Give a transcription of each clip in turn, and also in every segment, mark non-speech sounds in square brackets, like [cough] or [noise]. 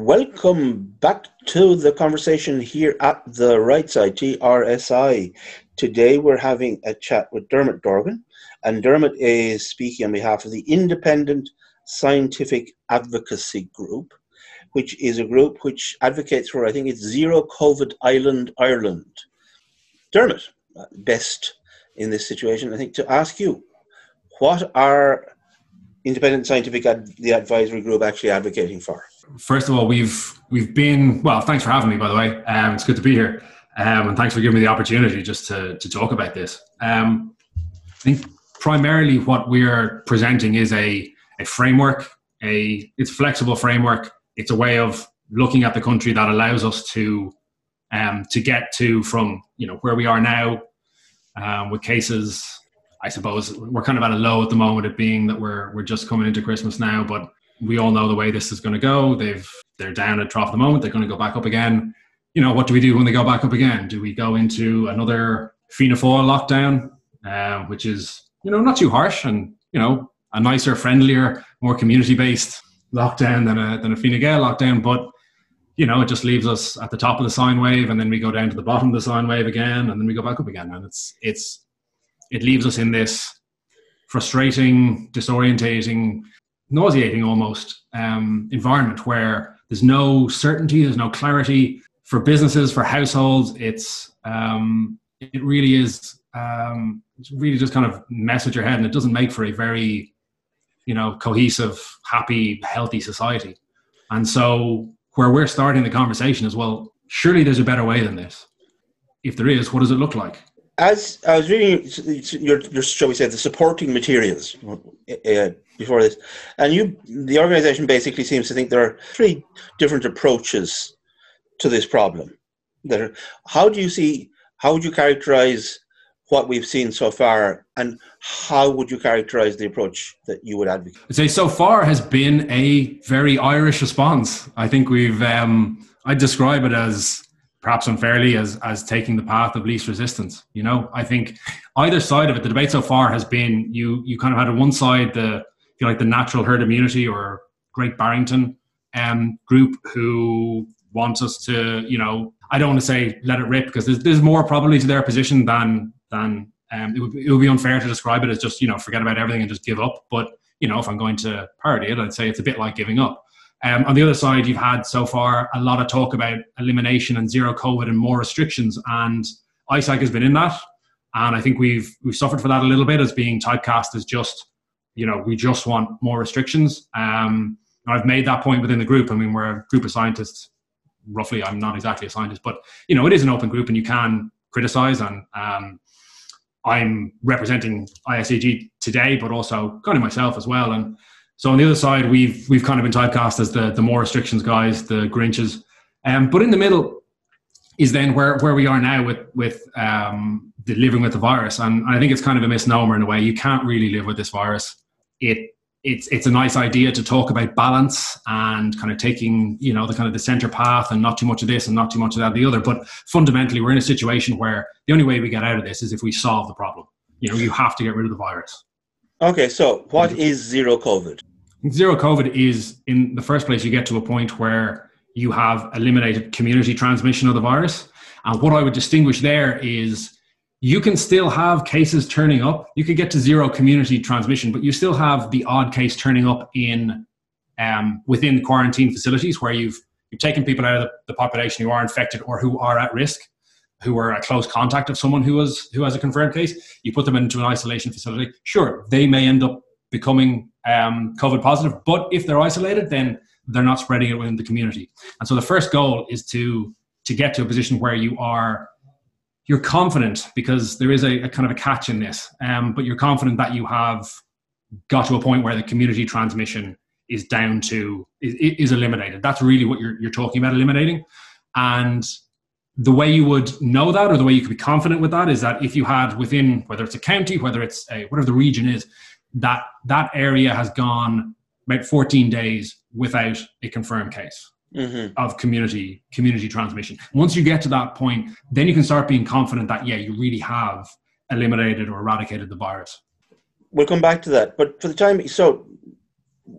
Welcome back to the conversation here at the right side, TRSI. Today we're having a chat with Dermot Dorgan, and Dermot is speaking on behalf of the Independent Scientific Advocacy Group, which is a group which advocates for, I think it's Zero COVID Island, Ireland. Dermot, uh, best in this situation, I think, to ask you, what are Independent Scientific Ad- the Advisory Group actually advocating for? First of all, we've we've been well. Thanks for having me, by the way. Um, it's good to be here, um, and thanks for giving me the opportunity just to to talk about this. Um, I think primarily what we're presenting is a a framework. A it's a flexible framework. It's a way of looking at the country that allows us to um, to get to from you know where we are now um, with cases. I suppose we're kind of at a low at the moment, it being that we're we're just coming into Christmas now, but we all know the way this is going to go. They've they're down at trough at the moment. They're going to go back up again. You know, what do we do when they go back up again? Do we go into another Fianna Fáil lockdown, uh, which is you know not too harsh and you know a nicer, friendlier, more community based lockdown than a than a Fine Gael lockdown, but you know, it just leaves us at the top of the sine wave, and then we go down to the bottom of the sine wave again, and then we go back up again, and it's it's it leaves us in this frustrating, disorientating, nauseating almost um, environment where there's no certainty, there's no clarity for businesses, for households. It's um, it really is um, it's really just kind of mess with your head, and it doesn't make for a very you know cohesive, happy, healthy society. And so where we're starting the conversation is well, surely there's a better way than this. If there is, what does it look like? As I was reading your, your shall we say, the supporting materials uh, before this, and you, the organization basically seems to think there are three different approaches to this problem. That are, how do you see? How would you characterize what we've seen so far, and how would you characterize the approach that you would advocate? I'd say so far has been a very Irish response. I think we've. Um, I describe it as perhaps unfairly as as taking the path of least resistance. You know, I think either side of it, the debate so far has been you you kind of had on one side the you like the natural herd immunity or Great Barrington um, group who wants us to, you know, I don't want to say let it rip because there's, there's more probably to their position than than um, it, would, it would be unfair to describe it as just you know forget about everything and just give up. But you know, if I'm going to parody it, I'd say it's a bit like giving up. Um, on the other side, you've had so far a lot of talk about elimination and zero COVID and more restrictions, and ISAG has been in that, and I think we've we've suffered for that a little bit as being typecast as just, you know, we just want more restrictions. Um, I've made that point within the group. I mean, we're a group of scientists. Roughly, I'm not exactly a scientist, but you know, it is an open group, and you can criticize. And um, I'm representing ISAG today, but also kind of myself as well, and so on the other side, we've we've kind of been typecast as the the more restrictions guys, the Grinches. Um, but in the middle is then where where we are now with with um, the living with the virus, and I think it's kind of a misnomer in a way. You can't really live with this virus. It it's it's a nice idea to talk about balance and kind of taking you know the kind of the center path and not too much of this and not too much of that the other. But fundamentally, we're in a situation where the only way we get out of this is if we solve the problem. You know, you have to get rid of the virus. Okay, so what is zero COVID? Zero COVID is in the first place, you get to a point where you have eliminated community transmission of the virus. And what I would distinguish there is you can still have cases turning up. You could get to zero community transmission, but you still have the odd case turning up in um, within quarantine facilities where you've you've taken people out of the, population who are infected or who are at risk, who are a close contact of someone who was who has a confirmed case. You put them into an isolation facility. Sure, they may end up becoming um, COVID positive. But if they're isolated, then they're not spreading it within the community. And so the first goal is to to get to a position where you are you're confident because there is a, a kind of a catch in this, um, but you're confident that you have got to a point where the community transmission is down to is, is eliminated. That's really what you're you're talking about eliminating, and the way you would know that or the way you could be confident with that is that if you had within whether it's a county whether it's a whatever the region is that that area has gone about 14 days without a confirmed case mm-hmm. of community community transmission. Once you get to that point, then you can start being confident that yeah, you really have eliminated or eradicated the virus. We'll come back to that, but for the time, so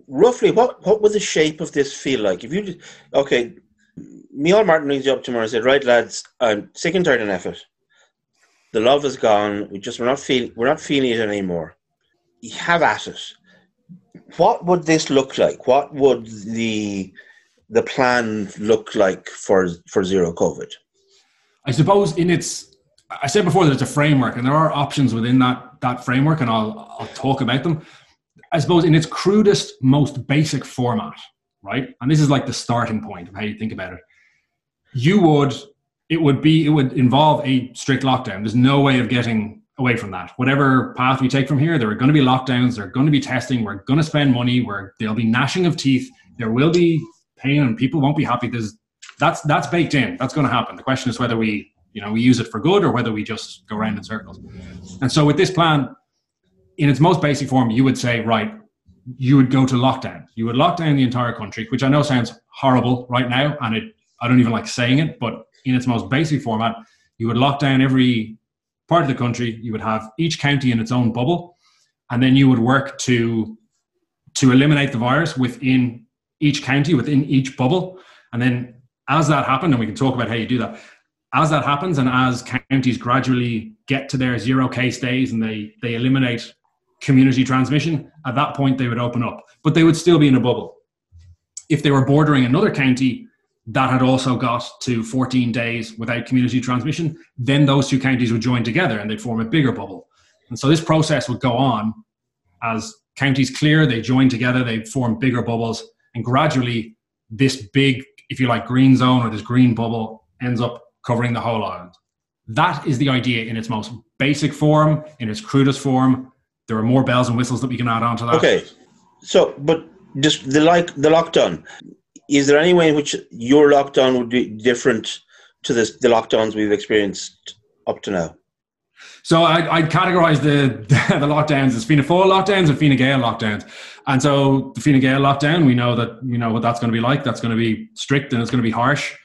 roughly, what what would the shape of this feel like? If you okay, Neil Martin rings you up tomorrow and said, "Right, lads, I'm sick and tired of NPHET. The love is gone. We just we're not feeling we're not feeling it anymore. You have at it. What would this look like? What would the the plan look like for for zero COVID? I suppose in its I said before that it's a framework, and there are options within that that framework, and I'll I'll talk about them. I suppose in its crudest, most basic format, right? And this is like the starting point of how you think about it. You would it would be it would involve a strict lockdown. There's no way of getting away from that. Whatever path we take from here, there are going to be lockdowns. There are going to be testing. We're going to spend money. Where there'll be gnashing of teeth. There will be pain, and people won't be happy. There's that's that's baked in. That's going to happen. The question is whether we you know we use it for good or whether we just go around in circles. And so with this plan, in its most basic form, you would say right, you would go to lockdown. You would lock down the entire country, which I know sounds horrible right now, and it I don't even like saying it, but in its most basic format, you would lock down every part of the country. You would have each county in its own bubble, and then you would work to to eliminate the virus within each county, within each bubble, and then as that happened, and we can talk about how you do that. As that happens, and as counties gradually get to their zero case days and they they eliminate community transmission, at that point they would open up, but they would still be in a bubble. If they were bordering another county that had also got to 14 days without community transmission, then those two counties would join together and they'd form a bigger bubble. And so this process would go on as counties clear, they join together, they form bigger bubbles, and gradually this big if you like, green zone or this green bubble ends up covering the whole island. That is the idea in its most basic form, in its crudest form. There are more bells and whistles that we can add on to that. Okay, so but just the like the lockdown. Is there any way in which your lockdown would be different to this, the lockdowns we've experienced up to now? So I'd, I'd categorize the, [laughs] the lockdowns as Fianna Fáil lockdowns and Fine Gael lockdowns. And so the Fine Gael lockdown, we know that, you know, what that's going to be like. That's going to be strict and it's going to be harsh.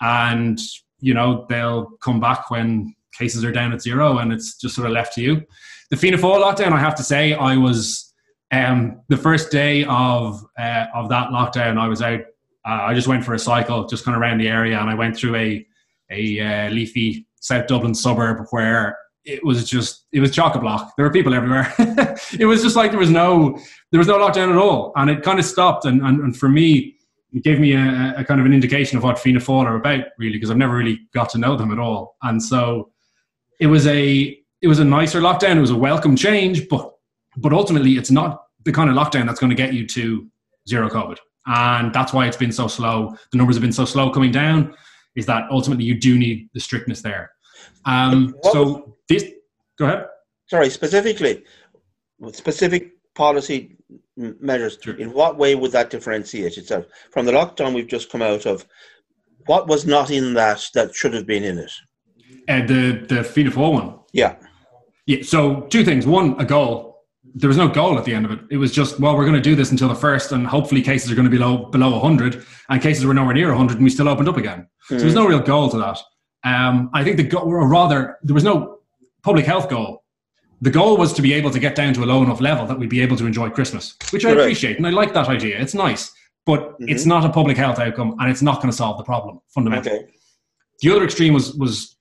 And, you know, they'll come back when cases are down at zero and it's just sort of left to you. The Fianna Fáil lockdown, I have to say, I was, um, the first day of, uh, of that lockdown, I was out, uh, I just went for a cycle just kind of around the area and I went through a, a uh, leafy South Dublin suburb where it was just it was chock a block. There were people everywhere. [laughs] it was just like there was no there was no lockdown at all, and it kind of stopped. And and, and for me, it gave me a, a, kind of an indication of what Fianna Fáil are about, really, because I've never really got to know them at all. And so it was a it was a nicer lockdown. It was a welcome change, but but ultimately, it's not the kind of lockdown that's going to get you to zero COVID, and that's why it's been so slow. The numbers have been so slow coming down. Is that ultimately you do need the strictness there. Um, so this, go ahead. Sorry, specifically, specific policy measures. Sure. In what way would that differentiate itself from the lockdown we've just come out of? What was not in that that should have been in it? And uh, the the Fianna Fáil one. Yeah. Yeah. So two things. One, a goal. There was no goal at the end of it. It was just, well, we're going to do this until the first, and hopefully cases are going to be below below 100, and cases were nowhere near 100, and we still opened up again. Mm. So there's no real goal to that. Um, I think the goal, or rather, there was no public health goal. The goal was to be able to get down to a low enough level that we'd be able to enjoy Christmas, which I appreciate and I like that idea. It's nice, but mm-hmm. it's not a public health outcome and it's not going to solve the problem fundamentally. Okay. The other extreme was was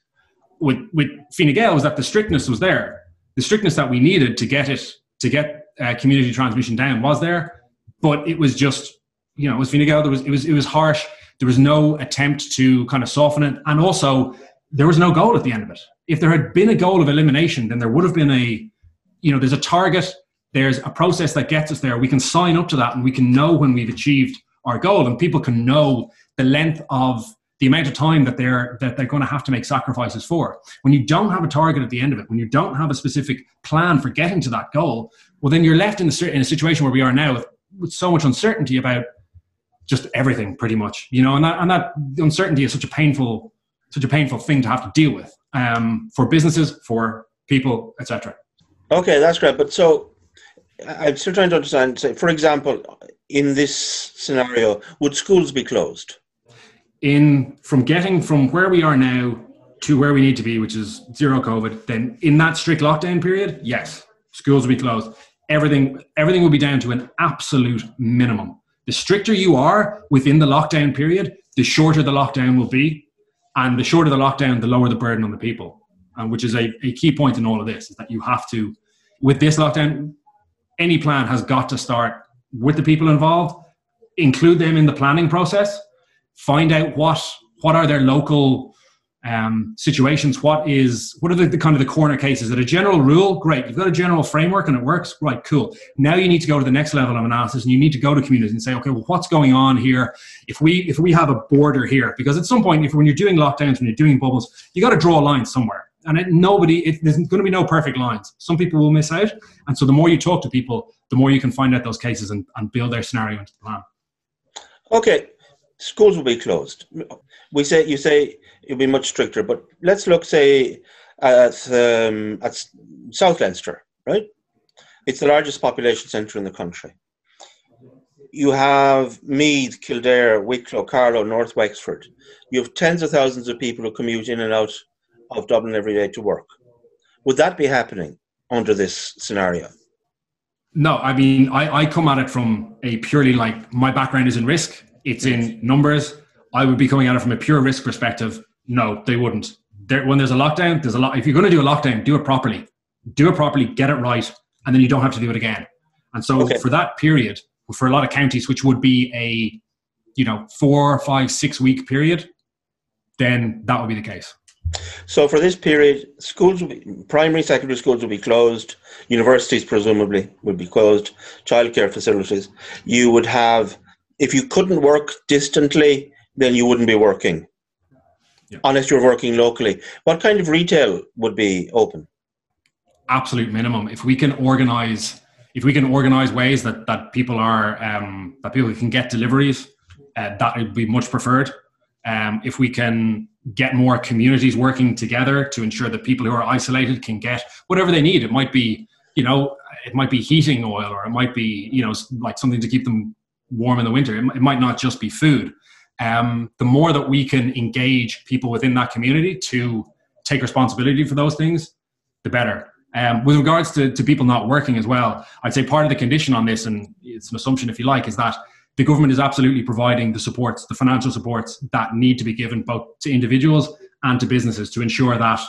with with Fine Gael was that the strictness was there. The strictness that we needed to get it to get uh, community transmission down was there, but it was just you know it was Fine Gael. There was it was it was harsh there was no attempt to kind of soften it. And also, there was no goal at the end of it. If there had been a goal of elimination, then there would have been a, you know, there's a target, there's a process that gets us there. We can sign up to that and we can know when we've achieved our goal and people can know the length of the amount of time that they're that they're going to have to make sacrifices for. When you don't have a target at the end of it, when you don't have a specific plan for getting to that goal, well, then you're left in a, in a situation where we are now with, with so much uncertainty about just everything pretty much you know and that and that uncertainty is such a painful such a painful thing to have to deal with um, for businesses for people etc okay that's great but so i'm still trying to understand say for example in this scenario would schools be closed? In from getting from where we are now to where we need to be which is zero covid then in that strict lockdown period yes schools will be closed. Everything everything will be down to an absolute minimum. The stricter you are within the lockdown period, the shorter the lockdown will be, and the shorter the lockdown, the lower the burden on the people. And which is a, a key point in all of this is that you have to, with this lockdown, any plan has got to start with the people involved, include them in the planning process, find out what what are their local um, situations. What is what are the, the, kind of the corner cases? That a general rule, great. You've got a general framework and it works, right? Cool. Now you need to go to the next level of analysis, and you need to go to communities and say, okay, well, what's going on here? If we if we have a border here, because at some point, if when you're doing lockdowns, when you're doing bubbles, you got to draw a line somewhere. And it, nobody, it, there's going to be no perfect lines. Some people will miss out, and so the more you talk to people, the more you can find out those cases and, and build their scenario into the plan. Okay, schools will be closed. We say you say it'll be much stricter, but let's look say at um, at South Leinster, right? It's the largest population centre in the country. You have Meath, Kildare, Wicklow, Carlow, North Wexford. You have tens of thousands of people who commute in and out of Dublin every day to work. Would that be happening under this scenario? No, I mean, I, I come at it from a purely like my background is in risk, it's in numbers. I would be coming at it from a pure risk perspective. No, they wouldn't. There, when there's a lockdown, there's a lot. If you're going to do a lockdown, do it properly. Do it properly, get it right, and then you don't have to do it again. And so okay. for that period, for a lot of counties, which would be a you know four, five, six week period, then that would be the case. So for this period, schools will be, primary, secondary schools will be closed. Universities presumably would be closed. Childcare facilities. You would have, if you couldn't work distantly, then you wouldn't be working, yeah. unless you're working locally. What kind of retail would be open? Absolute minimum. If we can organize, if we can organize ways that that people are um, that people can get deliveries, uh, that would be much preferred. Um, if we can get more communities working together to ensure that people who are isolated can get whatever they need. It might be, you know, it might be heating oil or it might be, you know, like something to keep them warm in the winter. It, might not just be food. Um, the more that we can engage people within that community to take responsibility for those things, the better. Um, with regards to, to people not working as well, I'd say part of the condition on this, and it's an assumption if you like, is that the government is absolutely providing the supports, the financial supports that need to be given both to individuals and to businesses to ensure that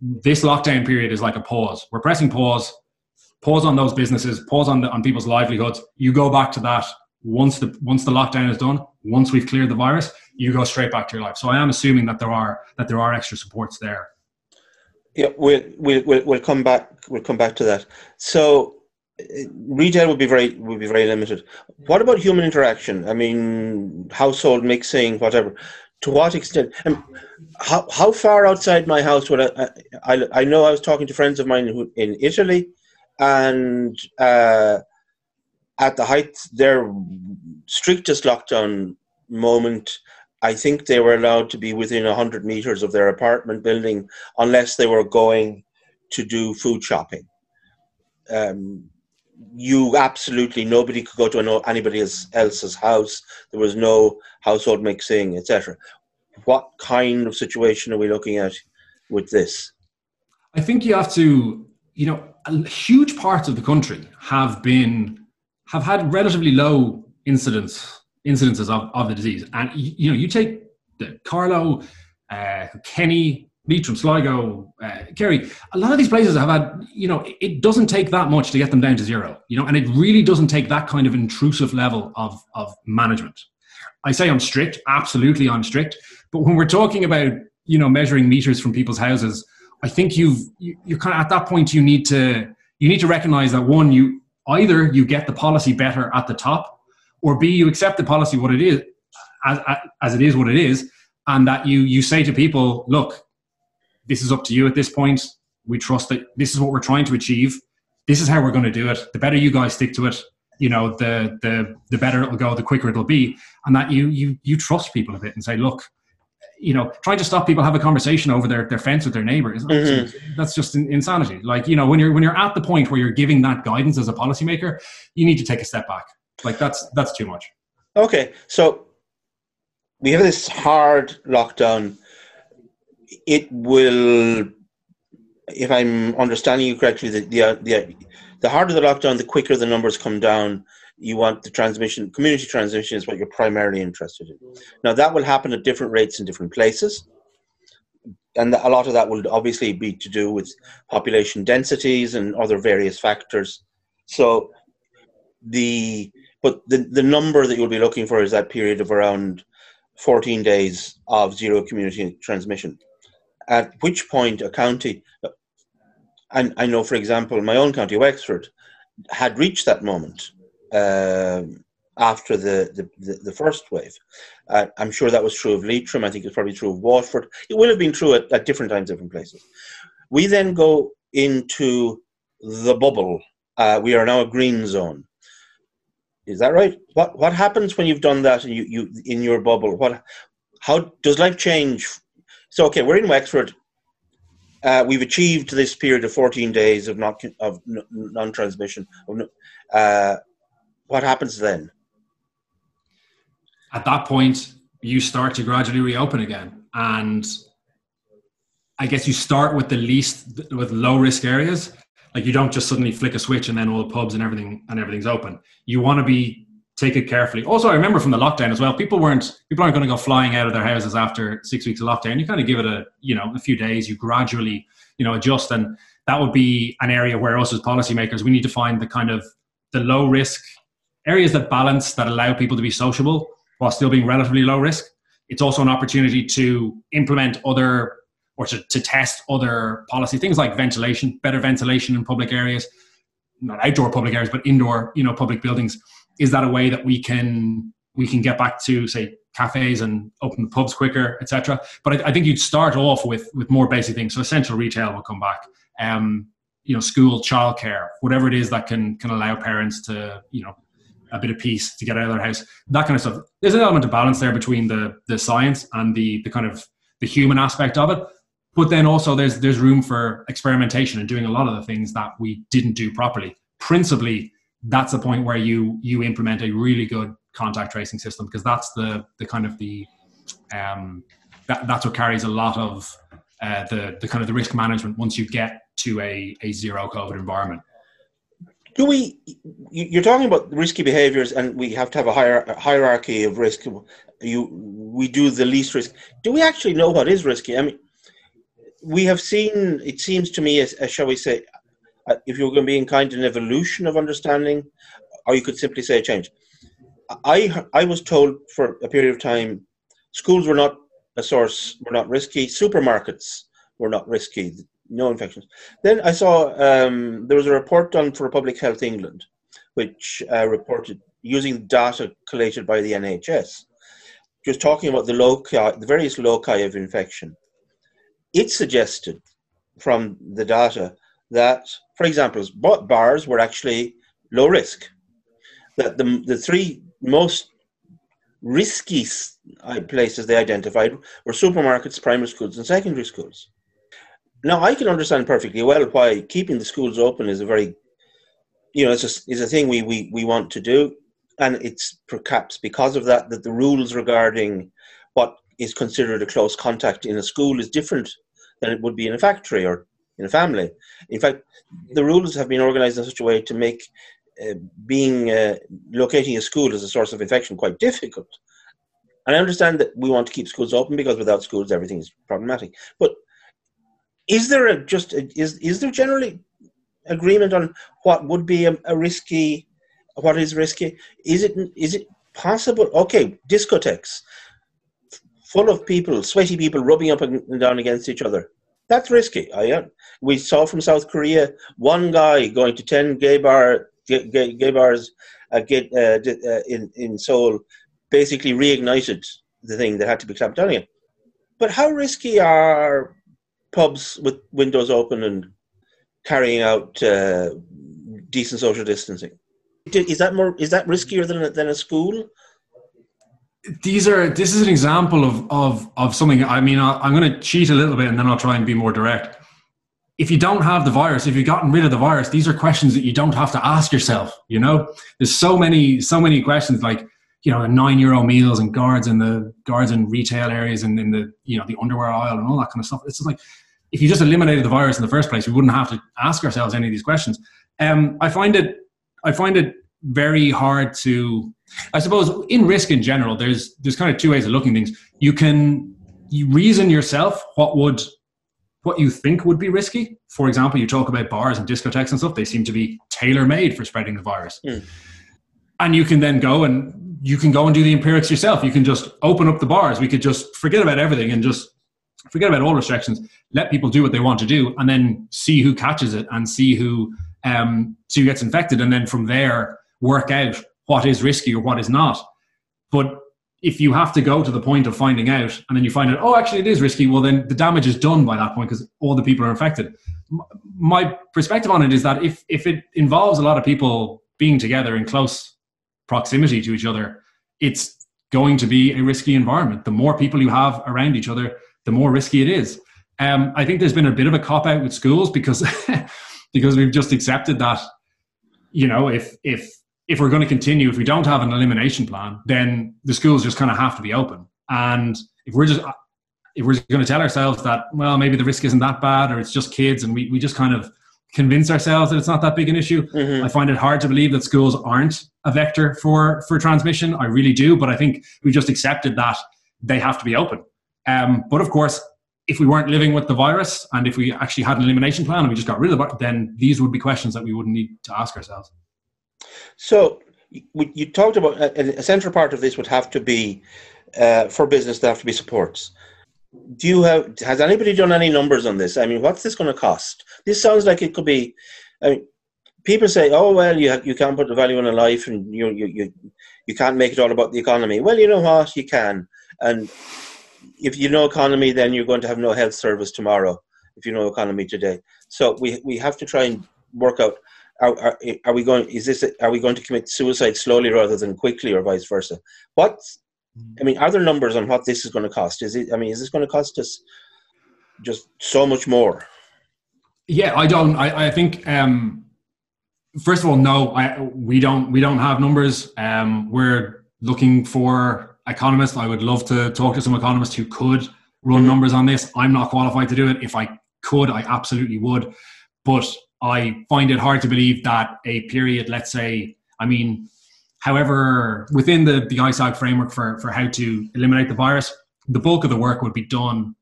this lockdown period is like a pause. We're pressing pause, pause on those businesses, pause on the, on people's livelihoods. You go back to that once the once the lockdown is done. Once we've cleared the virus, you go straight back to your life. So I am assuming that there are that there are extra supports there. Yeah, we'll we'll we'll, come back. We'll come back to that. So retail would be very would be very limited. What about human interaction? I mean, household mixing, whatever. To what extent? And how how far outside my house would I? I, I know I was talking to friends of mine who in Italy, and uh, at the height their strictest lockdown moment. I think they were allowed to be within 100 meters of their apartment building unless they were going to do food shopping. Um, you absolutely nobody could go to anybody else's house. There was no household mixing, etc. What kind of situation are we looking at with this? I think you have to, you know, huge parts of the country have been have had relatively low incidence incidences of, of the disease, and you know, you take the Carlow, uh, Kenny, Leitrim, Sligo, uh, Kerry, a lot of these places have had, you know, it doesn't take that much to get them down to zero, you know, and it really doesn't take that kind of intrusive level of, of management. I say I'm strict, absolutely I'm strict, but when we're talking about, you know, measuring meters from people's houses, I think you've, you, you're kind of at that point you need to, you need to recognize that one, you either you get the policy better at the top, or B, you accept the policy what it is, as, as it is what it is, and that you, you say to people, look, this is up to you at this point. We trust that this is what we're trying to achieve. This is how we're going to do it. The better you guys stick to it, you know, the the the better it'll go, the quicker it'll be, and that you you you trust people a bit and say, look, you know, trying to stop people have a conversation over their, their fence with their neighbors. Mm-hmm. That's just insanity. Like, you know, when you're when you're at the point where you're giving that guidance as a policymaker, you need to take a step back. Like that's that's too much. Okay, so we have this hard lockdown it will, if I'm understanding you correctly, the the the, the harder the lockdown, the quicker the numbers come down. You want the transmission, community transmission is what you're primarily interested in. Now, that will happen at different rates in different places. And a lot of that will obviously be to do with population densities and other various factors. So, the but the, the number that you'll be looking for is that period of around 14 days of zero community transmission. At which point a county, and I know, for example, my own county, Wexford, had reached that moment uh, after the, the, the, the, first wave. Uh, I'm sure that was true of Leitrim. I think it's probably true of Waterford. It will have been true at, at different times, different places. We then go into the bubble. Uh, we are now a green zone. Is that right? What what happens when you've done that and you, you in your bubble? What how does life change? So okay, we're in Wexford. Uh, we've achieved this period of 14 days of not of non-transmission. Uh, what happens then? At that point, you start to gradually reopen again, and I guess you start with the least with low risk areas like you don't just suddenly flick a switch and then all the pubs and everything and everything's open. You want to be take it carefully. Also, I remember from the lockdown as well. People weren't people aren't going to go flying out of their houses after six weeks of lockdown. You kind of give it a you know a few days. You gradually you know adjust, and that would be an area where us as policymakers we need to find the kind of the low risk areas that balance that allow people to be sociable while still being relatively low risk. It's also an opportunity to implement other or to, to test other policy things like ventilation, better ventilation in public areas, not outdoor public areas, but indoor, you know, public buildings. Is that a way that we can we can get back to say cafes and open the pubs quicker, etc. But I, I, think you'd start off with with more basic things. So essential retail will come back. Um, you know, school, childcare, whatever it is that can can allow parents to you know a bit of peace to get out of their house, that kind of stuff. There's an element of balance there between the the science and the the kind of the human aspect of it but then also there's there's room for experimentation and doing a lot of the things that we didn't do properly. Principally that's the point where you you implement a really good contact tracing system because that's the the kind of the um that, that's what carries a lot of uh, the the kind of the risk management once you get to a a zero covid environment. Do we you're talking about risky behaviors and we have to have a higher hierarchy of risk. You we do the least risk. Do we actually know what is risky? I mean we have seen, it seems to me, as, as shall we say, uh, if you're going to be in kind an evolution of understanding, or you could simply say a change. I I was told for a period of time, schools were not a source, were not risky. Supermarkets were not risky, no infections. Then I saw um, there was a report done for Public Health England, which uh, reported using data collated by the NHS, just talking about the loci, the various loci of infection it suggested from the data that, for example, bars were actually low risk. That the, the three most risky uh, places they identified were supermarkets, primary schools, and secondary schools. Now, I can understand perfectly well why keeping the schools open is a very, you know, it's a, is a thing we, we, we want to do. And it's perhaps because of that that the rules regarding what is considered a close contact in a school is different than it would be in a factory or in a family. In fact, the rules have been organized in such a way to make uh, being uh, locating a school as a source of infection quite difficult. And I understand that we want to keep schools open because without schools everything is problematic. But is there a just a, is is there generally agreement on what would be a, a risky, what is risky? Is it is it possible? Okay, discotheques full of people, sweaty people rubbing up and down against each other. That's risky. I, we saw from South Korea one guy going to 10 gay, bar, gay, gay bars uh, get, uh, uh, in, in Seoul, basically reignited the thing that had to be clamped down again. But how risky are pubs with windows open and carrying out uh, decent social distancing? Is that more? Is that riskier than than a school? These are this is an example of of of something i mean i am going to cheat a little bit and then i'll try and be more direct. If you don't have the virus if you've gotten rid of the virus these are questions that you don't have to ask yourself you know? There's so many so many questions like you know the nine euro meals and guards in the guards in retail areas and in the you know the underwear aisle and all that kind of stuff. It's just like if you just eliminated the virus in the first place we wouldn't have to ask ourselves any of these questions. Um, I find it I find it very hard to I suppose in risk in general, there's there's kind of two ways of looking things. You can you reason yourself what would what you think would be risky. For example, you talk about bars and discotheques and stuff; they seem to be tailor made for spreading the virus. Mm. And you can then go and you can go and do the empirics yourself. You can just open up the bars. We could just forget about everything and just forget about all restrictions. Let people do what they want to do, and then see who catches it and see who um, see who gets infected, and then from there work out what is risky or what is not. But if you have to go to the point of finding out and then you find out, oh, actually it is risky, well, then the damage is done by that point because all the people are infected. My perspective on it is that if, if it involves a lot of people being together in close proximity to each other, it's going to be a risky environment. The more people you have around each other, the more risky it is. Um, I think there's been a bit of a cop out with schools because [laughs] because we've just accepted that you know if if if we're going to continue, if we don't have an elimination plan, then the schools just kind of have to be open. And if we're just if we're just going to tell ourselves that well maybe the risk isn't that bad or it's just kids and we, we just kind of convince ourselves that it's not that big an issue mm-hmm. i find it hard to believe that schools aren't a vector for for transmission i really do but i think we just accepted that they have to be open um, but of course if we weren't living with the virus and if we actually had an elimination plan and we just got rid of it then these would be questions that we wouldn't need to ask ourselves so you talked about a, central part of this would have to be uh, for business. There have to be supports. Do you have? Has anybody done any numbers on this? I mean, what's this going to cost? This sounds like it could be. I mean, people say, "Oh well, you you can't put the value in a life, and you you you you can't make it all about the economy." Well, you know what? You can, and if you know economy, then you're going to have no health service tomorrow. If you know economy today, so we we have to try and work out are, are, are we going is this are we going to commit suicide slowly rather than quickly or vice versa? What i mean are there numbers on what this is going to cost. Is it i mean is this going to cost us just so much more? Yeah i don't i, I think um first of all no I, we don't we don't have numbers. Um we're looking for economists. I would love to talk to some economists who could run mm-hmm. numbers on this. I'm not qualified to do it. If i could i absolutely would. But I find it hard to believe that a period, let's say, I mean, however, within the, the ISAG framework for, for how to eliminate the virus, the bulk of the work would be done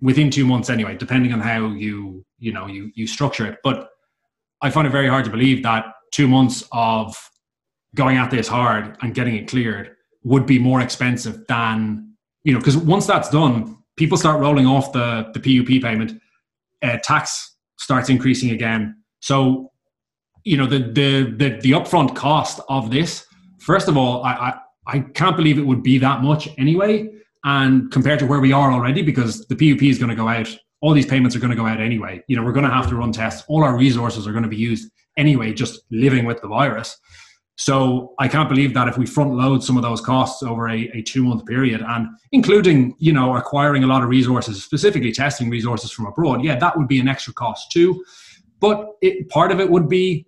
within two months anyway, depending on how you, you know, you, you structure it. But I find it very hard to believe that two months of going at this hard and getting it cleared would be more expensive than, you know, because once that's done, people start rolling off the, the PUP payment, uh, tax starts increasing again so, you know, the the the, the upfront cost of this. First of all, I, I I can't believe it would be that much anyway, and compared to where we are already, because the PUP is going to go out. All these payments are going to go out anyway. You know, we're going to have to run tests. All our resources are going to be used anyway, just living with the virus. So I can't believe that if we front load some of those costs over a, a two month period and including, you know, acquiring a lot of resources, specifically testing resources from abroad, yeah, that would be an extra cost too. But it, part of it would be,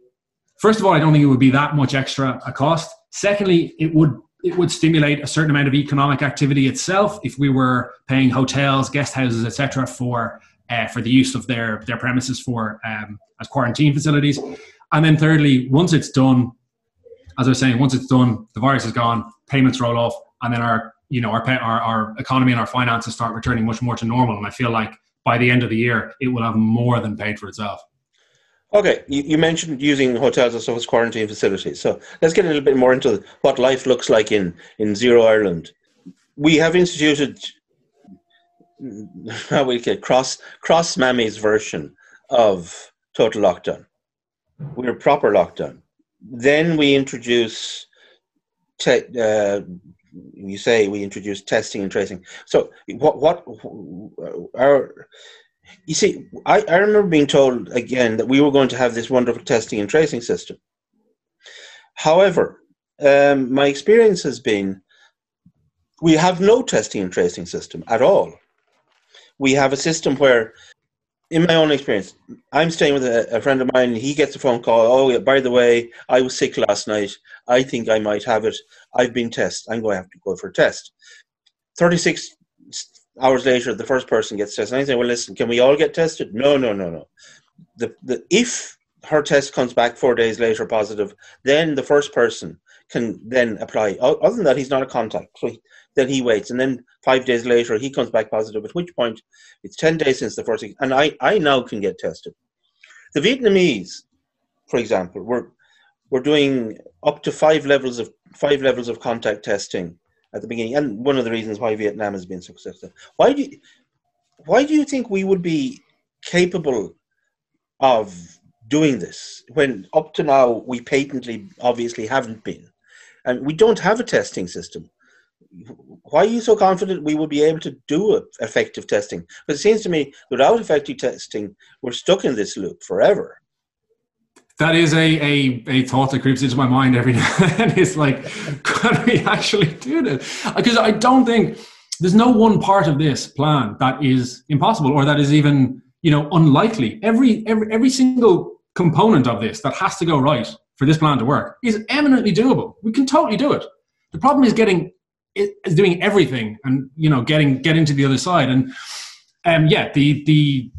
first of all, I don't think it would be that much extra a cost. Secondly, it would it would stimulate a certain amount of economic activity itself if we were paying hotels, guest houses, etc., for uh, for the use of their their premises for um, as quarantine facilities. And then thirdly, once it's done, as I was saying, once it's done, the virus is gone, payments roll off, and then our you know our our, our economy and our finances start returning much more to normal. And I feel like by the end of the year, it will have more than paid for itself. Okay, you, you, mentioned using hotels as as quarantine facilities. So let's get a little bit more into what life looks like in, in Zero Ireland. We have instituted [laughs] how we get cross cross Mammy's version of total lockdown. We're proper lockdown. Then we introduce te- uh, you say we introduce testing and tracing. So what what our you see, I, I remember being told again that we were going to have this wonderful testing and tracing system. However, um, my experience has been we have no testing and tracing system at all. We have a system where, in my own experience, I'm staying with a, a friend of mine. He gets a phone call. Oh, yeah, by the way, I was sick last night. I think I might have it. I've been tested. I'm going to have to go for a test. 36 hours later, the first person gets tested. And I say, well, listen, can we all get tested? No, no, no, no. The, the, if her test comes back four days later positive, then the first person can then apply. Other than that, he's not a contact. So he, then he waits, and then five days later he comes back positive. At which point, it's ten days since the first, and I I now can get tested. The Vietnamese, for example, we're we're doing up to five levels of five levels of contact testing at the beginning, and one of the reasons why Vietnam has been successful. Why do you, why do you think we would be capable of doing this when up to now we patently obviously haven't been? and we don't have a testing system. Why are you so confident we will be able to do effective testing? But it seems to me, without effective testing, we're stuck in this loop forever. That is a, a, a thought that creeps into my mind every [laughs] now and. It's like, can we actually do this? Because I don't think there's no one part of this plan that is impossible or that is even you know unlikely. Every every every single component of this that has to go right for this plan to work is eminently doable. We can totally do it. The problem is getting is doing everything and you know getting getting to the other side. And um, yeah, the the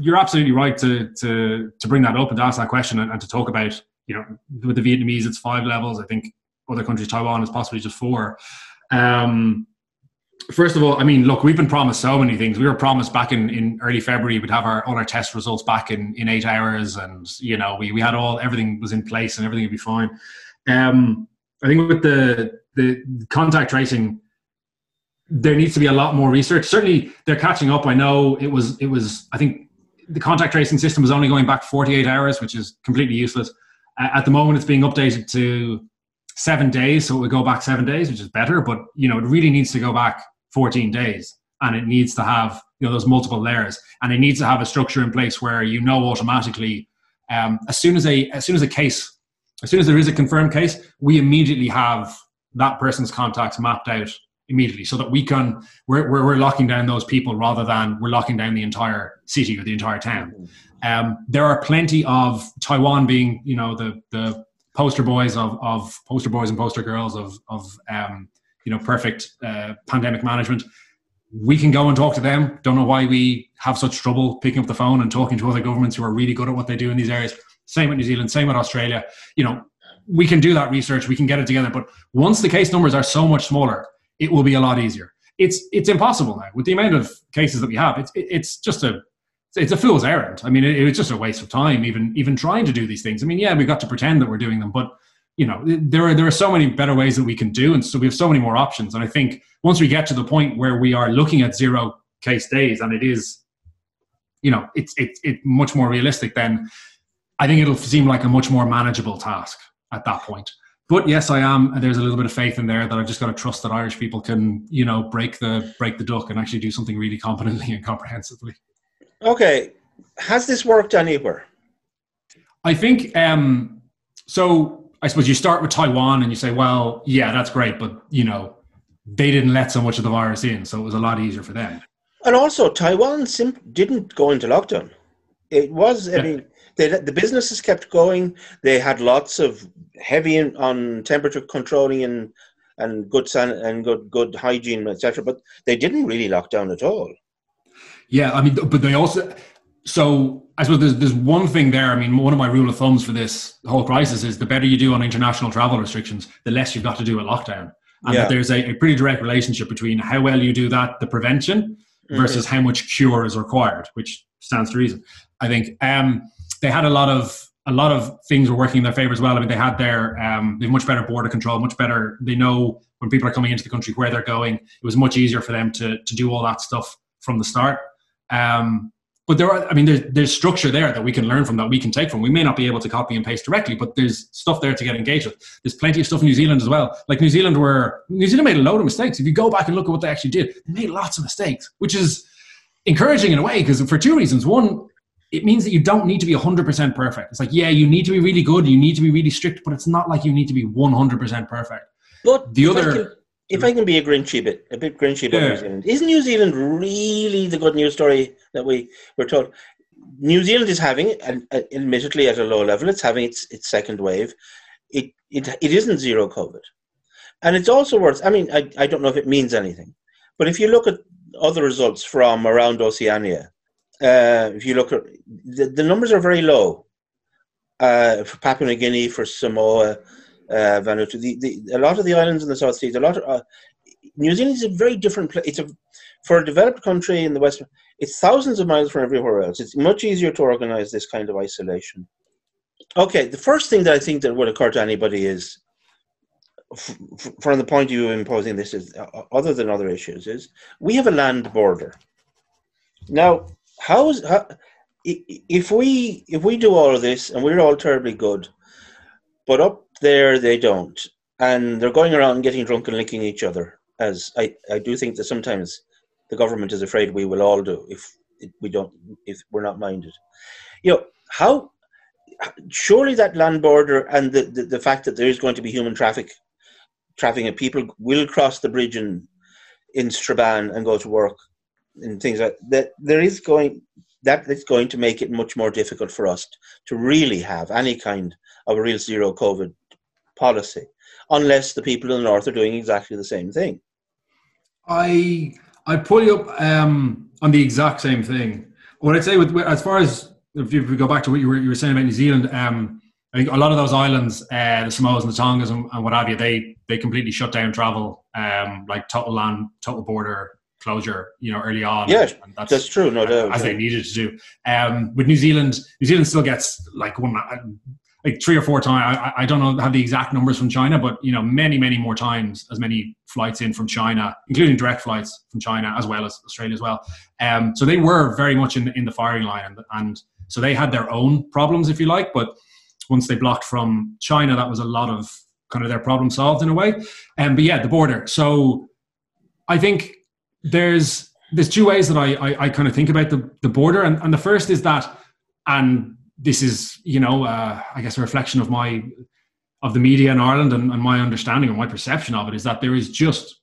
you're absolutely right to to to bring that up and to ask that question and, and to talk about you know with the Vietnamese it's five levels. I think other countries, Taiwan is possibly just four. Um, first of all, I mean, look, we've been promised so many things. We were promised back in, in early February we'd have our all our test results back in, in eight hours, and you know, we, we had all everything was in place and everything would be fine. Um, I think with the the contact tracing, there needs to be a lot more research. Certainly, they're catching up. I know it was it was. I think the contact tracing system was only going back 48 hours, which is completely useless. Uh, at the moment, it's being updated to seven days, so it would go back seven days, which is better. But you know, it really needs to go back 14 days, and it needs to have you know those multiple layers, and it needs to have a structure in place where you know automatically um, as soon as a as soon as a case, as soon as there is a confirmed case, we immediately have that person's contacts mapped out immediately so that we can we're, we're, we're, locking down those people rather than we're locking down the entire city or the entire town. Um, there are plenty of taiwan being you know the the poster boys of, of poster boys and poster girls of, of um, you know perfect uh, pandemic management. We can go and talk to them. Don't know why we have such trouble picking up the phone and talking to other governments who are really good at what they do in these areas. Same with new zealand same with australia. You know we can do that research we can get it together but once the case numbers are so much smaller it will be a lot easier it's it's impossible now with the amount of cases that we have it's it's just a it's a fool's errand. I mean, it, it, was just a waste of time, even even trying to do these things. I mean, yeah, we've got to pretend that we're doing them, but you know, there are there are so many better ways that we can do, and so we have so many more options. And I think once we get to the point where we are looking at zero case days, and it is, you know, it's it's it much more realistic, then I think it'll seem like a much more manageable task at that point. But yes, I am. And there's a little bit of faith in there that I've just got to trust that Irish people can, you know, break the break the duck and actually do something really competently [laughs] and comprehensively. Okay, has this worked anywhere? I think um, so. I suppose you start with Taiwan and you say, well, yeah, that's great, but you know, they didn't let so much of the virus in, so it was a lot easier for them. And also, Taiwan sim- didn't go into lockdown. It was, I yeah. mean, they, the businesses kept going. They had lots of heavy on temperature controlling and and good san- and good good hygiene, etc. But they didn't really lock down at all. Yeah, I mean, but they also. So I suppose there's, there's one thing there. I mean, one of my rule of thumbs for this whole crisis is the better you do on international travel restrictions, the less you've got to do a lockdown. And yeah. that there's a, a, pretty direct relationship between how well you do that, the prevention, mm-hmm. versus mm-hmm. how much cure is required, which stands to reason. I think um, they had a lot of a lot of things were working in their favor as well. I mean, they had their um, they have much better border control, much better. They know when people are coming into the country where they're going. It was much easier for them to to do all that stuff from the start. Um, but there are, I mean, there's, there's structure there that we can learn from, that we can take from. We may not be able to copy and paste directly, but there's stuff there to get engaged with. There's plenty of stuff in New Zealand as well. Like New Zealand, where New Zealand made a load of mistakes. If you go back and look at what they actually did, they made lots of mistakes, which is encouraging in a way because for two reasons. One, it means that you don't need to be 100% perfect. It's like, yeah, you need to be really good, you need to be really strict, but it's not like you need to be 100% perfect. But the other if I can be a Grinchy bit, a bit Grinchy about yeah. New Zealand, isn't New Zealand really the good news story that we were told? New Zealand is having, and uh, admittedly at a low level, it's having its its second wave. It it it isn't zero COVID, and it's also worth. I mean, I I don't know if it means anything, but if you look at other results from around Oceania, uh, if you look at the, the numbers are very low uh, for Papua New Guinea, for Samoa, uh, Vanuatu. The, the, a lot of the islands in the South Seas, a lot of uh, New Zealand is a very different place. It's a for a developed country in the West. It's thousands of miles from everywhere else. It's much easier to organize this kind of isolation. Okay, the first thing that I think that would occur to anybody is, f- f- from the point of view of imposing this, is uh, other than other issues, is we have a land border. Now, how is how, if we if we do all of this and we're all terribly good, but up there they don't, and they're going around getting drunk and licking each other, as I, I do think that sometimes the government is afraid we will all do if we don't if we're not minded. You know how surely that land border and the, the, the fact that there is going to be human traffic trafficking people will cross the bridge in in Strabane and go to work and things like that there is going that is going to make it much more difficult for us to really have any kind of a real zero COVID policy, unless the people in the north are doing exactly the same thing. I I pull you up um, on the exact same thing. What I'd say with as far as if you, go back to what you were you were saying about New Zealand, um, I think a lot of those islands, uh, the Samoas and the Tongas and, and, what have you, they they completely shut down travel, um, like total land, total border closure, you know, early on. Yeah, that's, that's true, no doubt. As they needed to do. Um, with New Zealand, New Zealand still gets like one, like three or four times. I, I don't know have the exact numbers from China, but you know, many, many more times as many flights in from China, including direct flights from China as well as Australia as well. Um, so they were very much in in the firing line, and, and so they had their own problems, if you like. But once they blocked from China, that was a lot of kind of their problem solved in a way. Um, but yeah, the border. So I think there's there's two ways that I, I, I kind of think about the, the border, and, and the first is that, and this is you know uh, I guess a reflection of my of the media in Ireland and, and my understanding or my perception of it is that there is just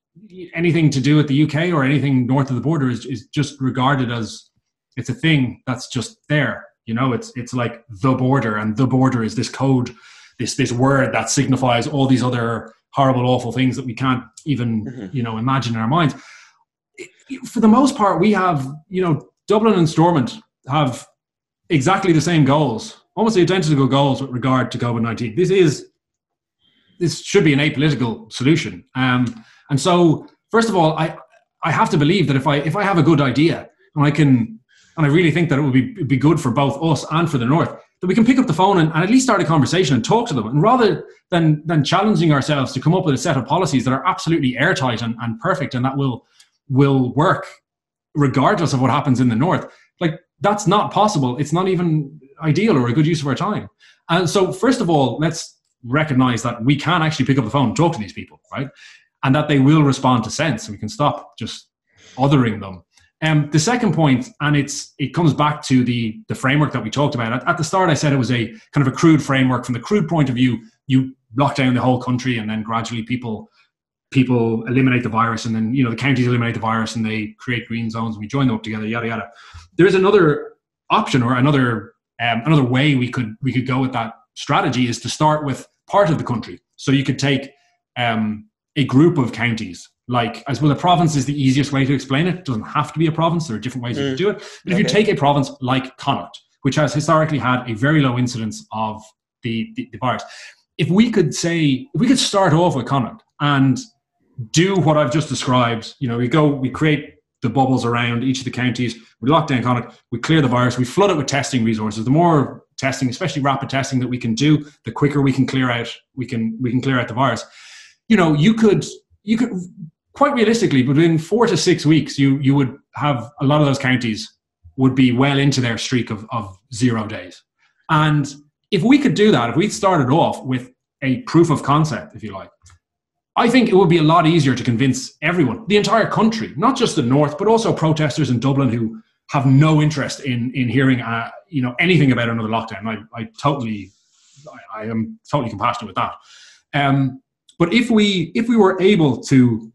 anything to do with the UK or anything north of the border is, is just regarded as it's a thing that's just there. You know, it's it's like the border, and the border is this code, this this word that signifies all these other horrible, awful things that we can't even mm-hmm. you know imagine in our minds for the most part, we have, you know, Dublin and Stormont have exactly the same goals, almost identical goals with regard to COVID 19. This is, this should be an apolitical solution. Um, and so, first of all, I, I have to believe that if I, if I have a good idea and I can, and I really think that it would be, be good for both us and for the North, that we can pick up the phone and, and, at least start a conversation and talk to them. And rather than, than challenging ourselves to come up with a set of policies that are absolutely airtight and, and perfect and that will will work regardless of what happens in the north. Like that's not possible. It's not even ideal or a good use of our time. And so first of all let's recognize that we can actually pick up the phone and talk to these people right? And that they will respond to sense we can stop just othering them. Um, the second point, and it's it comes back to the the framework that we talked about. At, at, the start. I said it was a kind of a crude framework. From the crude point of view, you lock down the whole country, and then gradually people people eliminate the virus and then you know the counties eliminate the virus and they create green zones and we join them up together yada yada there is another option or another um, another way we could we could go with that strategy is to start with part of the country so you could take um, a group of counties like as well a province is the easiest way to explain it. It doesn't have to be a province. There are different ways mm. you can do it. But okay. if you take a province like Connacht, which has historically had a very low incidence of the, the, the virus, if we could say if we could start off with Connacht and do what I've just described. You know, we go, we create the bubbles around each of the counties. We lock down Connacht, we clear the virus, we flood it with testing resources. The more testing, especially rapid testing, that we can do, the quicker we can clear out. We can we can clear out the virus. You know, you could you could quite realistically, within four to six weeks, you you would have a lot of those counties would be well into their streak of, of zero days. And if we could do that, if we started off with a proof of concept, if you like, I think it would be a lot easier to convince everyone, the entire country, not just the North, but also protesters in Dublin who have no interest in in hearing, uh, you know, anything about another lockdown. I, I totally, I, I am totally compassionate with that. Um, but if we if we were able to,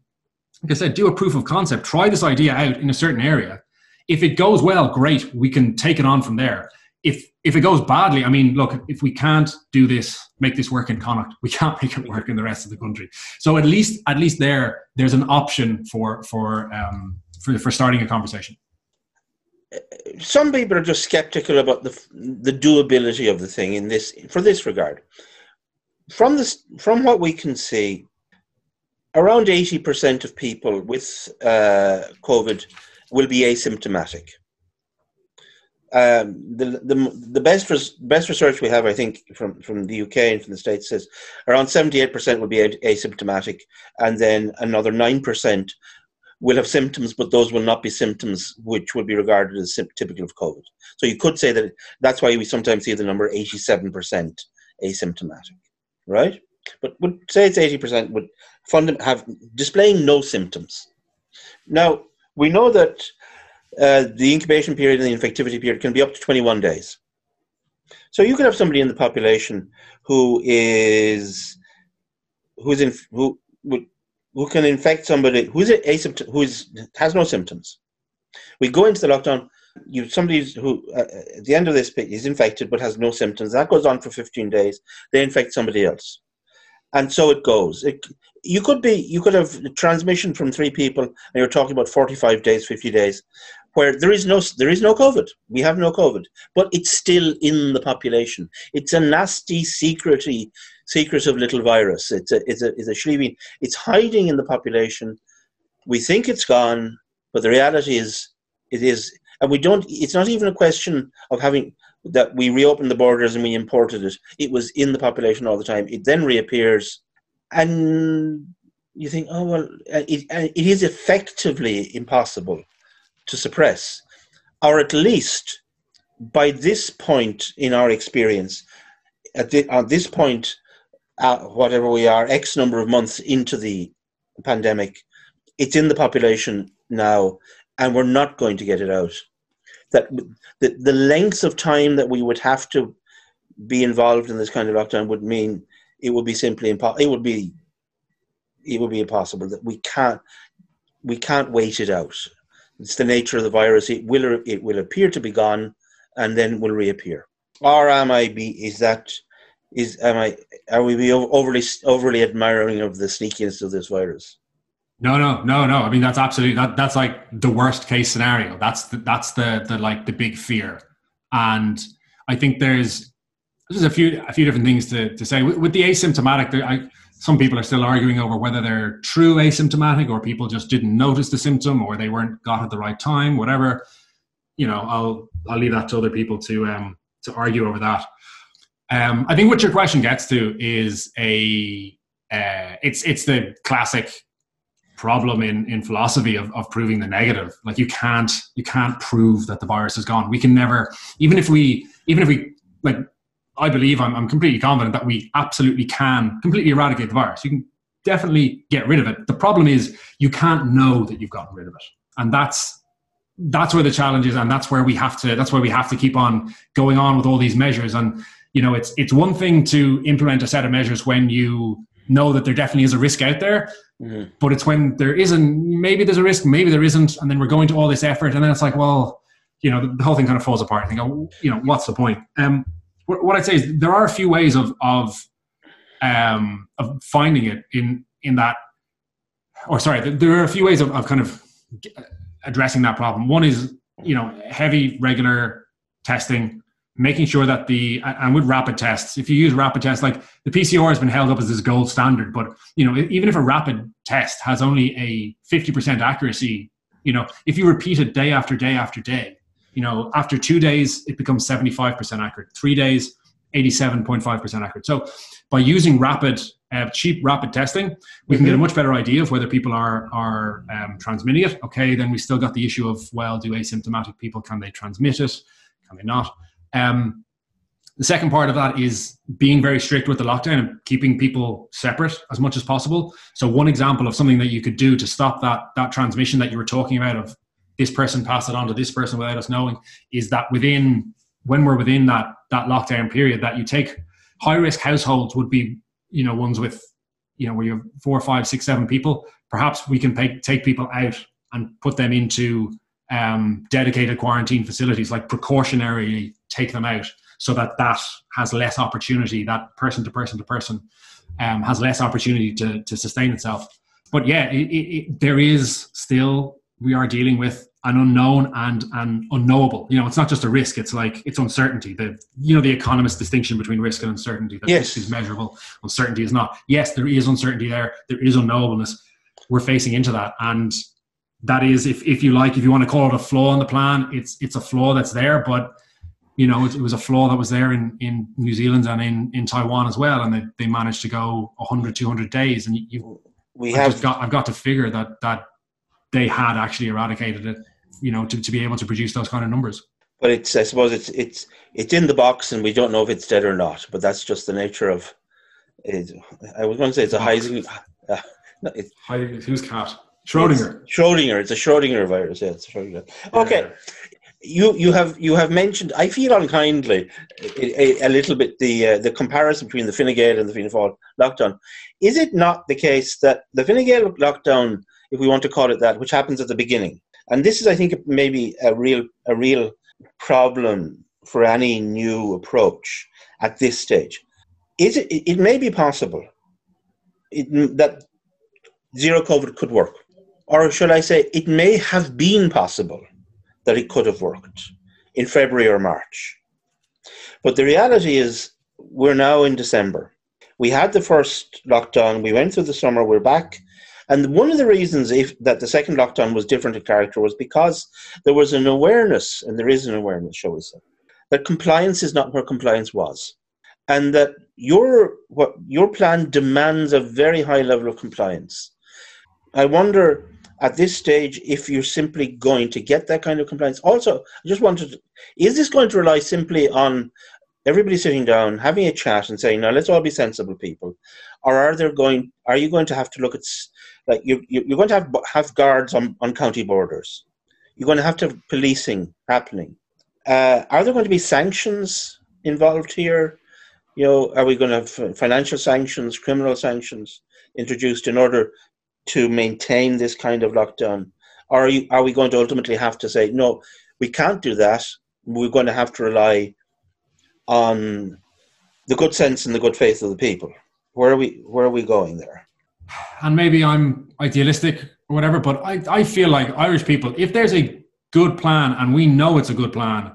like I said, do a proof of concept, try this idea out in a certain area. If it goes well, great. We can take it on from there if if it goes badly, I mean, look, if we can't do this, make this work in Connacht, we can't make it work in the rest of the country. So at least at least there, there's an option for for um, for for starting a conversation. some people are just skeptical about the the doability of the thing in this for this regard. From this, from what we can see, around eighty percent of people with uh, COVID will be asymptomatic. Um, the, the the best res, best research we have, I think, from, from the UK and from the States says around seventy eight percent will be asymptomatic, and then another nine percent will have symptoms, but those will not be symptoms which would be regarded as typical of COVID. So you could say that that's why we sometimes see the number 87% asymptomatic, right? But would say it's 80% would fund have displaying no symptoms. Now we know that uh, the incubation period and the infectivity period can be up to 21 days. So you could have somebody in the population who is who's in who who can infect somebody who's asymptom- who is, has no symptoms. We go into the lockdown. You somebody who uh, at the end of this is infected but has no symptoms. That goes on for 15 days. They infect somebody else, and so it goes. It, you could be you could have transmission from three people, and you're talking about 45 days, 50 days, where there is no there is no COVID. We have no COVID, but it's still in the population. It's a nasty, secrety secretive little virus. It's a, it's a, it's a Schlieben. It's hiding in the population. We think it's gone, but the reality is it is, and we don't, it's not even a question of having, that we reopened the borders and we imported it. It was in the population all the time. It then reappears and you think, oh, well, it, it is effectively impossible to suppress, or at least by this point in our experience, at, the, at this point, uh, whatever we are, X number of months into the pandemic, it's in the population now, and we're not going to get it out. That the, the length of time that we would have to be involved in this kind of lockdown would mean it would be simply impossible. It would be it would be impossible that we can't we can't wait it out. It's the nature of the virus. It will it will appear to be gone, and then will reappear. Or am I be is that is am I are we be overly overly admiring of the sneakiness of this virus? No, no, no, no. I mean that's absolutely that that's like the worst case scenario. That's the, that's the the like the big fear, and I think there's there's a few a few different things to, to say with, with the asymptomatic. I, some people are still arguing over whether they're true asymptomatic or people just didn't notice the symptom or they weren't got at the right time. Whatever, you know, I'll I'll leave that to other people to um to argue over that. Um, I think what your question gets to is a uh, it's it's the classic problem in in philosophy of, of proving the negative. Like you can't you can't prove that the virus is gone. We can never even if we even if we like I believe I'm, I'm completely confident that we absolutely can completely eradicate the virus. You can definitely get rid of it. The problem is you can't know that you've gotten rid of it, and that's that's where the challenge is, and that's where we have to that's where we have to keep on going on with all these measures and you know it's it's one thing to implement a set of measures when you know that there definitely is a risk out there mm-hmm. but it's when there isn't maybe there's a risk maybe there isn't and then we're going to all this effort and then it's like well you know the, whole thing kind of falls apart and you go you know what's the point um what, i'd say is there are a few ways of of um of finding it in in that or sorry there are a few ways of, of kind of addressing that problem. One is you know heavy regular testing making sure that the and with rapid tests if you use rapid tests like the pcr has been held up as this gold standard but you know even if a rapid test has only a 50% accuracy you know if you repeat it day after day after day you know after two days it becomes 75% accurate. Three days 87.5% accurate. So by using rapid uh, cheap rapid testing we can get a mm-hmm. much better idea of whether people are are um, transmitting it. Okay then we still got the issue of well do asymptomatic people can they transmit it? Can they not? Um, the second part of that is being very strict with the lockdown and keeping people separate as much as possible. So one example of something that you could do to stop that that transmission that you were talking about of this person pass it on to this person without us knowing is that within when we're within that that lockdown period that you take high risk households would be you know ones with you know where you have four five six seven people perhaps we can take take people out and put them into um, dedicated quarantine facilities, like precautionarily take them out so that that has less opportunity, that person to person to person um, has less opportunity to, to sustain itself. But yeah, it, it, it, there is still, we are dealing with an unknown and an unknowable. You know, it's not just a risk; it's like it's uncertainty. The you know the economist distinction between risk and uncertainty. That Yes. risk is measurable, uncertainty is not. Yes, there is uncertainty there. There is unknowableness. We're facing into that, and that is, if if you like, if you want to call it a flaw in the plan, it's it's a flaw that's there, but. You know, it, it was a flaw that was there in, in New Zealand and in, in Taiwan as well, and they, they managed to go 100, 200 days. And you, We have just got I've got to figure that that they had actually eradicated it, you know, to, to be able to produce those kind of numbers. But it's I suppose it's it's it's in the box, and we don't know if it's dead or not. But that's just the nature of it. I was going to say it's a. Heising. Uh, no, it's Who's cat? Schrodinger. Schrodinger. It's a Schrodinger virus. Yeah, it's a Schrodinger. Okay, you you have you have mentioned. I feel unkindly a, a, a little bit the uh, the comparison between the Fine Gael and the Fianna Fáil lockdown. Is it not the case that the Fine Gael lockdown, if we want to call it that, which happens at the beginning, and this is, I think, maybe a real a real problem for any new approach at this stage. Is it? It may be possible it, that zero COVID could work, or should I say, it may have been possible that it could have worked in February or March. But the reality is, we're now in December. We had the first lockdown. We went through the summer. We're back. And one of the reasons if, that the second lockdown was different in character was because there was an awareness, and there is an awareness, shall we say, that compliance is not where compliance was, and that your what your plan demands a very high level of compliance. I wonder at this stage if you're simply going to get that kind of compliance. Also, I just wanted, to, is this going to rely simply on everybody sitting down, having a chat, and saying, "Now let's all be sensible people," or are there going? Are you going to have to look at like you, you you're going to have have guards on, on county borders? You're going to have to have policing happening. Uh, are there going to be sanctions involved here? You know, are we going to have financial sanctions, criminal sanctions introduced in order to maintain this kind of lockdown? Or are, you, are we going to ultimately have to say, no, we can't do that. We're going to have to rely on the good sense and the good faith of the people. Where are we? Where are we going there? And maybe I'm idealistic or whatever, but I, I feel like Irish people, if there's a good plan and we know it's a good plan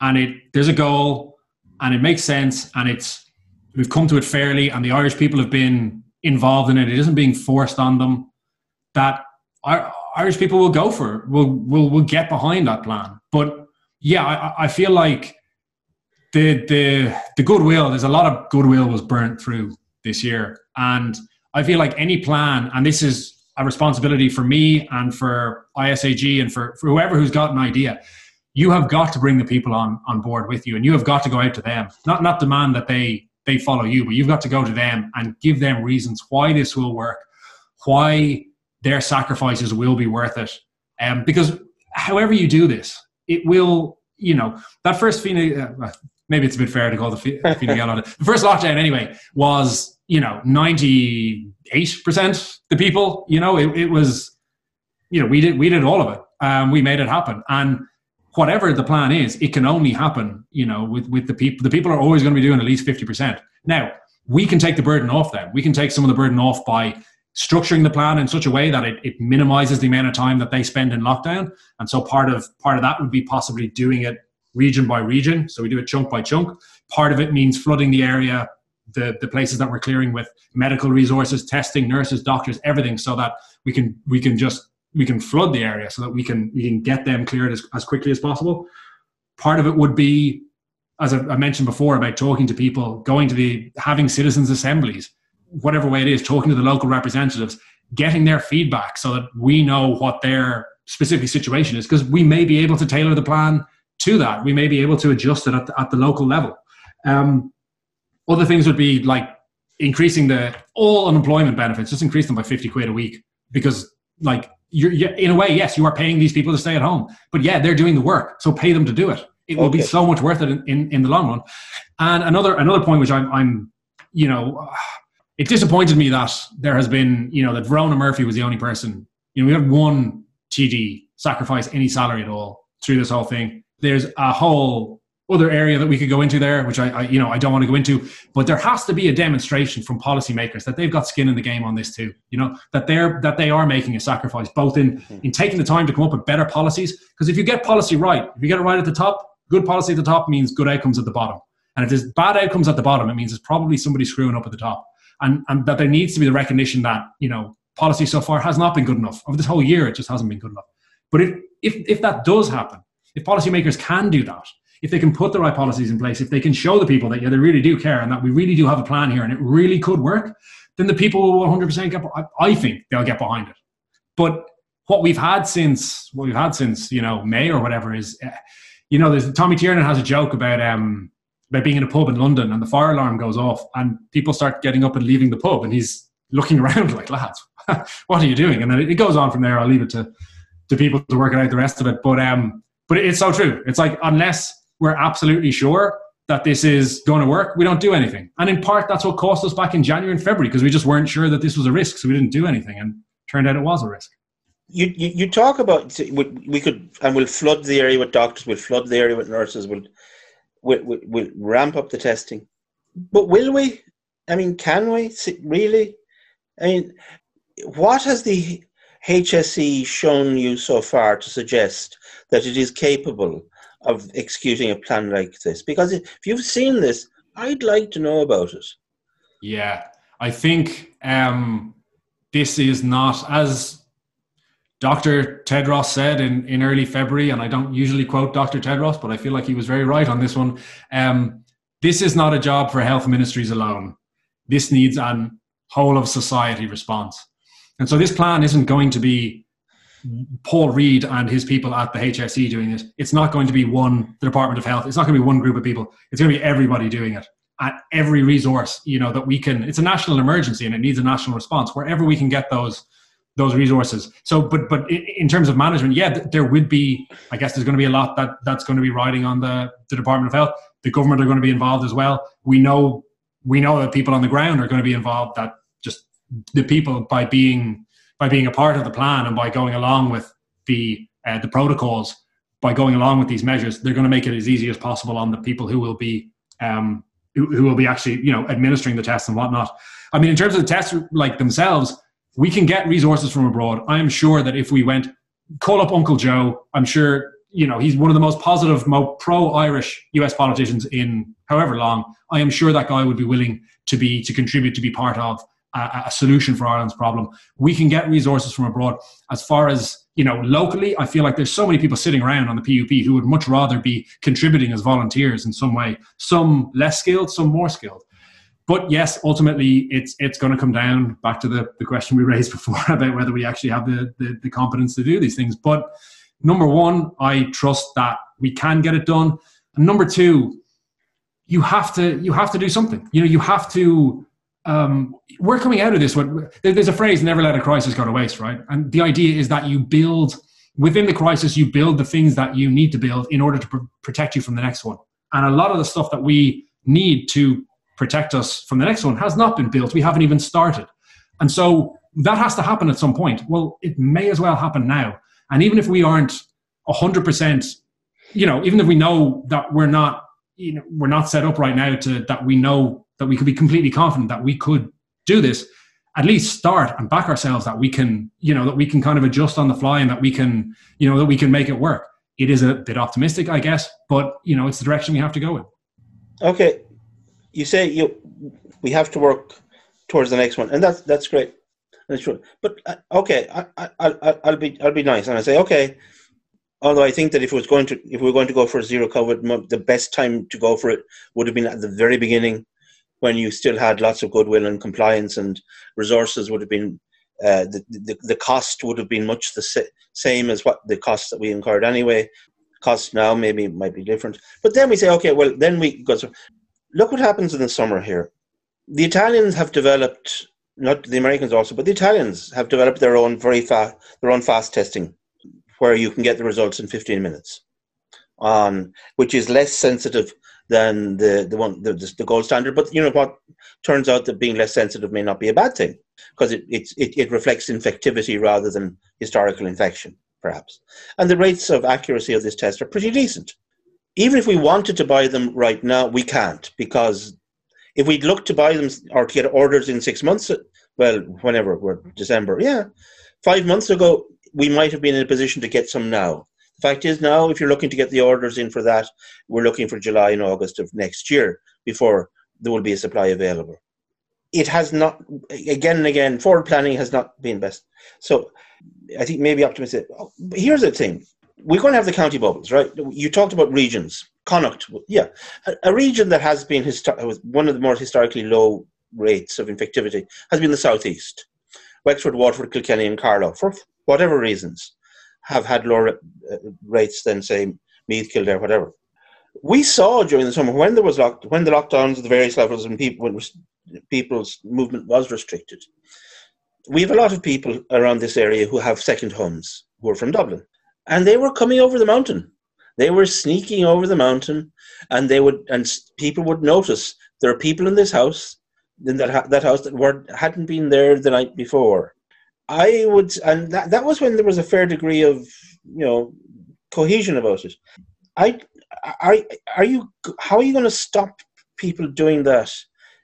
and it there's a goal and it makes sense and it's we've come to it fairly and the Irish people have been involved in it, it isn't being forced on them, that Ir- Irish people will go for it. Will will will get behind that plan. But yeah, I, I feel like the the the goodwill. There's a lot of goodwill was burnt through this year, and I feel like any plan, and this is a responsibility for me and for ISAG and for, for whoever who's got an idea. You have got to bring the people on on board with you, and you have got to go out to them. Not not demand that they they follow you, but you've got to go to them and give them reasons why this will work, why their sacrifices will be worth it. Um, because however you do this, it will, you know, that first Fine, uh, maybe it's a bit fair to call the Fi- Fine Gael on it. The first lockdown, anyway, was, you know, 98% the people, you know, it, it was, you know, we did, we did all of it. Um, we made it happen. And whatever the plan is, it can only happen, you know, with, with the people. The people are always going to be doing at least 50%. Now, we can take the burden off them. We can take some of the burden off by structuring the plan in such a way that it, it minimizes the amount of time that they spend in lockdown. And so part of part of that would be possibly doing it region by region. So we do it chunk by chunk. Part of it means flooding the area, the, the places that we're clearing with medical resources, testing, nurses, doctors, everything, so that we can we can just we can flood the area so that we can we can get them cleared as, as quickly as possible. Part of it would be, as I mentioned before, about talking to people, going to the having citizens assemblies, whatever way it is, talking to the local representatives, getting their feedback so that we know what their specific situation is, because we may be able to tailor the plan to that. We may be able to adjust it at the, at the local level. Um, other things would be like increasing the all unemployment benefits, just increase them by 50 quid a week because like you're, you in a way, yes, you are paying these people to stay at home, but yeah, they're doing the work. So pay them to do it. It will be so much worth it in, in, in the long run. And another, another point, which I'm, I'm, you know, it disappointed me that there has been, you know, that Verona Murphy was the only person, you know, we had one TD sacrifice any salary at all through this whole thing. There's a whole other area that we could go into there, which I, I, you know I don't want to go into, but there has to be a demonstration from policymakers that they've got skin in the game on this too. You know that they're that they are making a sacrifice both in mm-hmm. in taking the time to come up with better policies. Because if you get policy right, if you get it right at the top, good policy at the top means good outcomes at the bottom. And if there's bad outcomes at the bottom, it means it's probably somebody screwing up at the top. And and that there needs to be the recognition that you know policy so far has not been good enough. Over this whole year, it just hasn't been good enough. But if if if that does happen, if policymakers can do that if they can put the right policies in place, if they can show the people that yeah, they really do care and that we really do have a plan here and it really could work, then the people will 100% get. I think they'll get behind it. But what we've had since what we've had since you know May or whatever is, uh, you know, there's Tommy Tiernan has a joke about um about being in a pub in London and the fire alarm goes off and people start getting up and leaving the pub and he's looking around [laughs] like lads, [laughs] what are you doing? And then it goes on from there. I'll leave it to to people to work it out the rest of it. But um, but it's so true. It's like unless we're absolutely sure that this is going to work, we don't do anything. And in part, that's what cost us back in January and February because we just weren't sure that this was a risk, so we didn't do anything, and turned out it was a risk. You, you, you talk about we could and we'll flood the area with doctors, we'll flood the area with nurses, we'll, we'll, we'll ramp up the testing, but will we? I mean, can we really? I mean, what has the HSE shown you so far to suggest that it is capable of executing a plan like this? Because if you've seen this, I'd like to know about it. Yeah, I think um, this is not as Dr. Tedros said in, in early February, and I don't usually quote Dr. Tedros, but I feel like he was very right on this one. Um, this is not a job for health ministries alone. This needs an whole of society response. And so this plan isn't going to be Paul Reid and his people at the HSE doing it. It's not going to be one, the Department of Health. It's not going to be one group of people. It's going to be everybody doing it at every resource, you know, that we can. It's a national emergency and it needs a national response wherever we can get those those resources. So, but but in terms of management, yeah, there would be. I guess there's going to be a lot that that's going to be riding on the the Department of Health. The government are going to be involved as well. We know we know that people on the ground are going to be involved. That the people by being by being a part of the plan and by going along with the uh, the protocols, by going along with these measures, they're going to make it as easy as possible on the people who will be um, who, who will be actually you know administering the tests and whatnot. I mean, in terms of the tests like themselves, we can get resources from abroad. I am sure that if we went call up Uncle Joe, I'm sure you know he's one of the most positive, most pro-Irish U.S. politicians in however long. I am sure that guy would be willing to be to contribute to be part of a, a, solution for Ireland's problem. We can get resources from abroad. As far as you know, locally, I feel like there's so many people sitting around on the PUP who would much rather be contributing as volunteers in some way. Some less skilled, some more skilled. But yes, ultimately, it's it's going to come down back to the, the question we [laughs] raised before about whether we actually have the, the, the competence to do these things. But number one, I trust that we can get it done. And number two, you have to you have to do something. You know, you have to um, we're coming out of this. There's a phrase, never let a crisis go to waste, right? And the idea is that you build, within the crisis, you build the things that you need to build in order to pr- protect you from the next one. And a lot of the stuff that we need to protect us from the next one has not been built. We haven't even started. And so that has to happen at some point. Well, it may as well happen now. And even if we aren't 100%, you know, even if we know that we're not, you know, we're not set up right now to, that we know that we could be completely confident that we could do this at least start and back ourselves that we can you know that we can kind of adjust on the fly and that we can you know that we can make it work. It is a bit optimistic i guess but you know it's the direction we have to go in. Okay. You say you we have to work towards the next one and that's that's great. That's true. But uh, okay I, I, I, i'll be i'll be nice and i say okay although i think that if it was going to if we were going to go for zero covid the best time to go for it would have been at the very beginning when you still had lots of goodwill and compliance and resources would have been uh, the, the, the cost would have been much the sa- same as what the costs that we incurred anyway. Costs now maybe might be different, but then we say, okay, well, then we go. So, look what happens in the summer here. The Italians have developed, not the Americans also, but the Italians have developed their own very fast, their own fast testing, where you can get the results in 15 minutes, on which is less sensitive than the the one the, the gold standard. But you know what? Turns out that being less sensitive may not be a bad thing because it, it, it, it reflects infectivity rather than historical infection, perhaps. And the rates of accuracy of this test are pretty decent. even if we wanted to buy them right now, we can't because if we'd look to buy them or to get orders in six months, well, whenever we're December, yeah, five months ago, we might have been in a position to get some now. Fact is, now, if you're looking to get the orders in for that, we're looking for July and August of next year before there will be a supply available. It has not, again and again, forward planning has not been best. So I think maybe optimistic. Oh, here's the thing we're going to have the county bubbles, right? You talked about regions. Connacht, yeah, a, region that has been histo- one of the more historically low rates of infectivity has been the southeast. Wexford, Waterford, Kilkenny, and Carlow, for whatever reasons, have had lower uh, rates than say Meath, Kildare, whatever. We saw during the summer when there was locked, when the lockdowns at the various levels and people when people's movement was restricted. We have a lot of people around this area who have second homes who are from Dublin and they were coming over the mountain. They were sneaking over the mountain, and they would, and people would notice there are people in this house, in that that house that were hadn't been there the night before. I would, and that that was when there was a fair degree of you know cohesion about it. I are are you how are you going to stop people doing that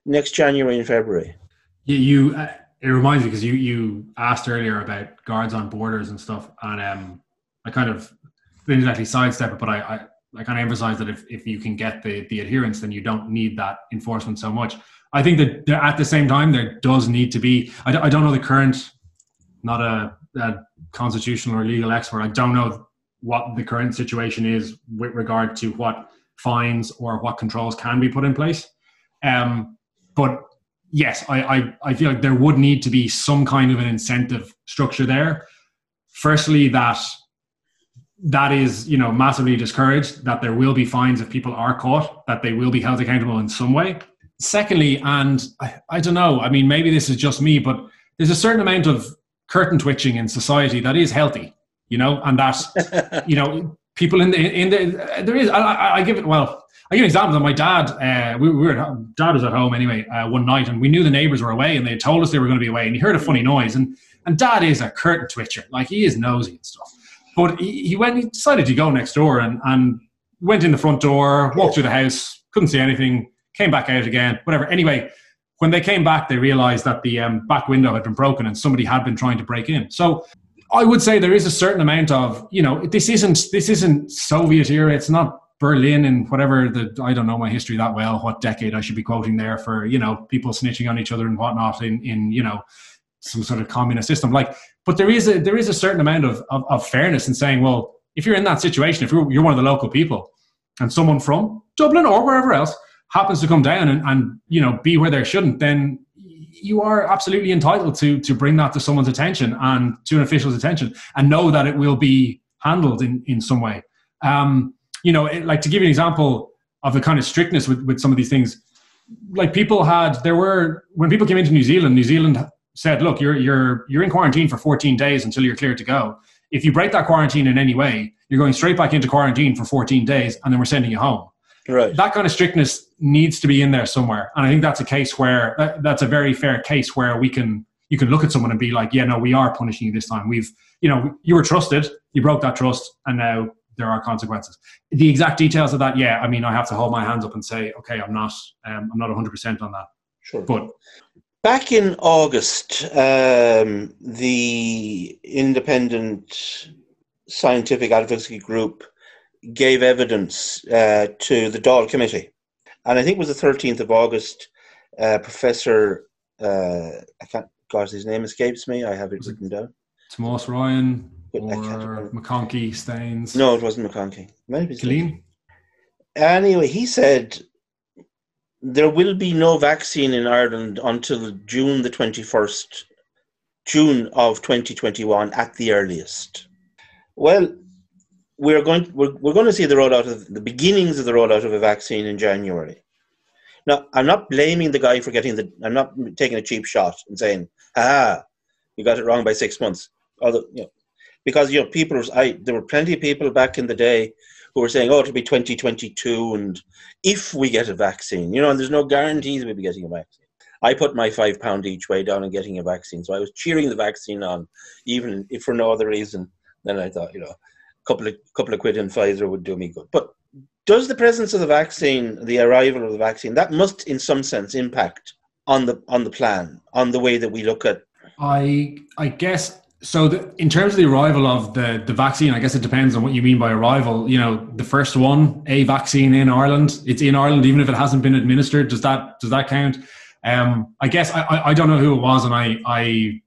next January and February? Yeah, you. Uh, it reminds me because you you asked earlier about guards on borders and stuff, and um, I kind of didn't exactly sidestep it, but I, I, I kind of emphasize that if, if you can get the, the adherence, then you don't need that enforcement so much. I think that at the same time, there does need to be, I, I don't know the current, not a, a constitutional or legal expert, I don't know what the current situation is with regard to what fines or what controls can be put in place. Um, but yes, I, I, I feel like there would need to be some kind of an incentive structure there. Firstly, that that is you know massively discouraged that there will be fines if people are caught that they will be held accountable in some way secondly and I, I, don't know i mean maybe this is just me but there's a certain amount of curtain twitching in society that is healthy you know and that [laughs] you know people in the in the there is i, I give it well I give an example that my dad, uh, we, we, were dad was at home anyway uh, one night, and we knew the neighbors were away, and they told us they were going to be away, and he heard a funny noise, and and dad is a curtain twitcher, like he is nosy and stuff. But he, he went. He decided to go next door and and went in the front door, walked through the house, couldn't see anything, came back out again. Whatever. Anyway, when they came back, they realised that the um, back window had been broken and somebody had been trying to break in. So I would say there is a certain amount of you know this isn't this isn't Soviet era. It's not Berlin and whatever the I don't know my history that well. What decade I should be quoting there for you know people snitching on each other and whatnot in in you know some sort of communist system. Like but there is a there is a certain amount of, of, of fairness in saying, well, if you're in that situation, if you're, you're one of the local people, and someone from Dublin or wherever else happens to come down and, and you know be where they shouldn't, then you are absolutely entitled to to bring that to someone's attention and to an official's attention and know that it will be handled in in some way. Um, you know, it, like to give you an example of the kind of strictness with, with some of these things, like people had there were when people came into New Zealand, New Zealand said, look, you're, you're, you're in quarantine for 14 days until you're cleared to go. If you break that quarantine in any way, you're going straight back into quarantine for 14 days and then we're sending you home. Right. That kind of strictness needs to be in there somewhere. And I think that's a case where that, that's a very fair case where we can, you can look at someone and be like, yeah, no, we are punishing you this time. We've, you know, you were trusted, you broke that trust and now there are consequences. The exact details of that, yeah, I mean, I have to hold my hands up and say, okay, I'm not, um, I'm not 100% on that. Sure. But Back in August, um, the independent scientific advocacy group gave evidence uh, to the Dáil Committee. And I think it was the 13th of August, uh, Professor, uh, I can't, gosh, his name escapes me. I have it written down. Tomas Ryan or McConkey Staines. No, it wasn't McConkey. Maybe Killeen. Anyway, he said there will be no vaccine in Ireland until June the 21st, June of 2021 at the earliest. Well, we're going, we're, we're going to see the rollout of the beginnings of the rollout of a vaccine in January. Now, I'm not blaming the guy for getting the, I'm not taking a cheap shot and saying, ah, you got it wrong by six months. Although, you know, because, you know, people, I, there were plenty of people back in the day who were saying, oh, it'll be 2022 and if we get a vaccine, you know, and there's no guarantees we'll be getting a vaccine. I put my five pound each way down on getting a vaccine. So I was cheering the vaccine on, even if for no other reason. than I thought, you know, couple of couple of quid in Pfizer would do me good. But Does the presence of the vaccine, the arrival of the vaccine, that must in some sense impact on the on the plan, on the way that we look at I I guess so. The, in terms of the arrival of the the vaccine, I guess it depends on what you mean by arrival. You know, the first one, a vaccine in Ireland, it's in Ireland, even if it hasn't been administered. Does that does that count? Um, I guess I, I, I don't know who it was, and I I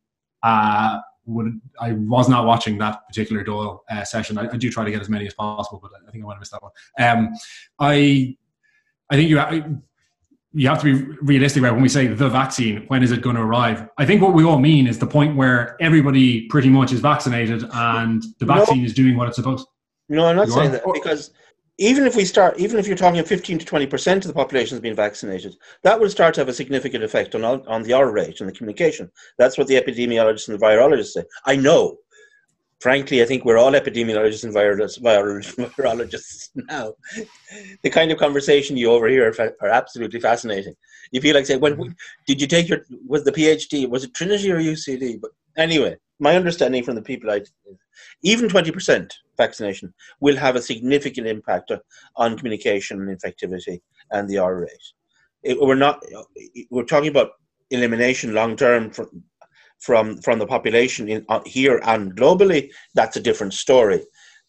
uh, would I was not watching that particular Dáil uh, session. I, I, do try to get as many as possible, but I think I might have missed that one. Um, I I think you. I, you have to be realistic about when we say the vaccine, when is it going to arrive? I think what we all mean is the point where everybody pretty much is vaccinated and the vaccine no, is doing what it's supposed No, I'm not you saying are? that because even if we start, even if you're talking of 15 to 20% of the population has been vaccinated, that will start to have a significant effect on, on the R rate and the communication. That's what the epidemiologists and the virologists say. I know frankly, I think we're all epidemiologists and virologists, virologists [laughs] now. the kind of conversation you overhear are, absolutely fascinating. You feel like saying, "When did you take your was the PhD? Was it Trinity or UCD?" But anyway, my understanding from the people I even twenty percent vaccination will have a significant impact on communication and infectivity and the R rate. It, we're not we're talking about elimination long term from from from the population in uh, here and globally, that's a different story.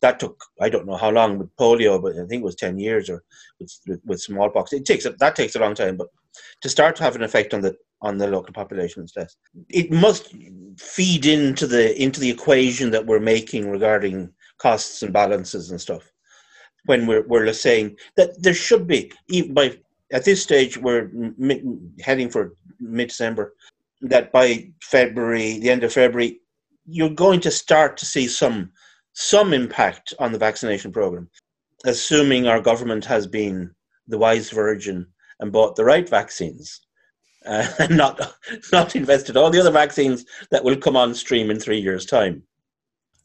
That took I don't know how long with polio, but I think it was ten years or with, with, with smallpox. It takes that takes a long time, but to start to have an effect on the on the local population is. It must feed into the into the equation that we're making regarding costs and balances and stuff. When we're we're saying that there should be by at this stage we're heading for mid December that by February, the end of February, you're going to start to see some some impact on the vaccination program, assuming our government has been the wise virgin and bought the right vaccines. Uh, and [laughs] not not invested all the other vaccines that will come on stream in three years' time.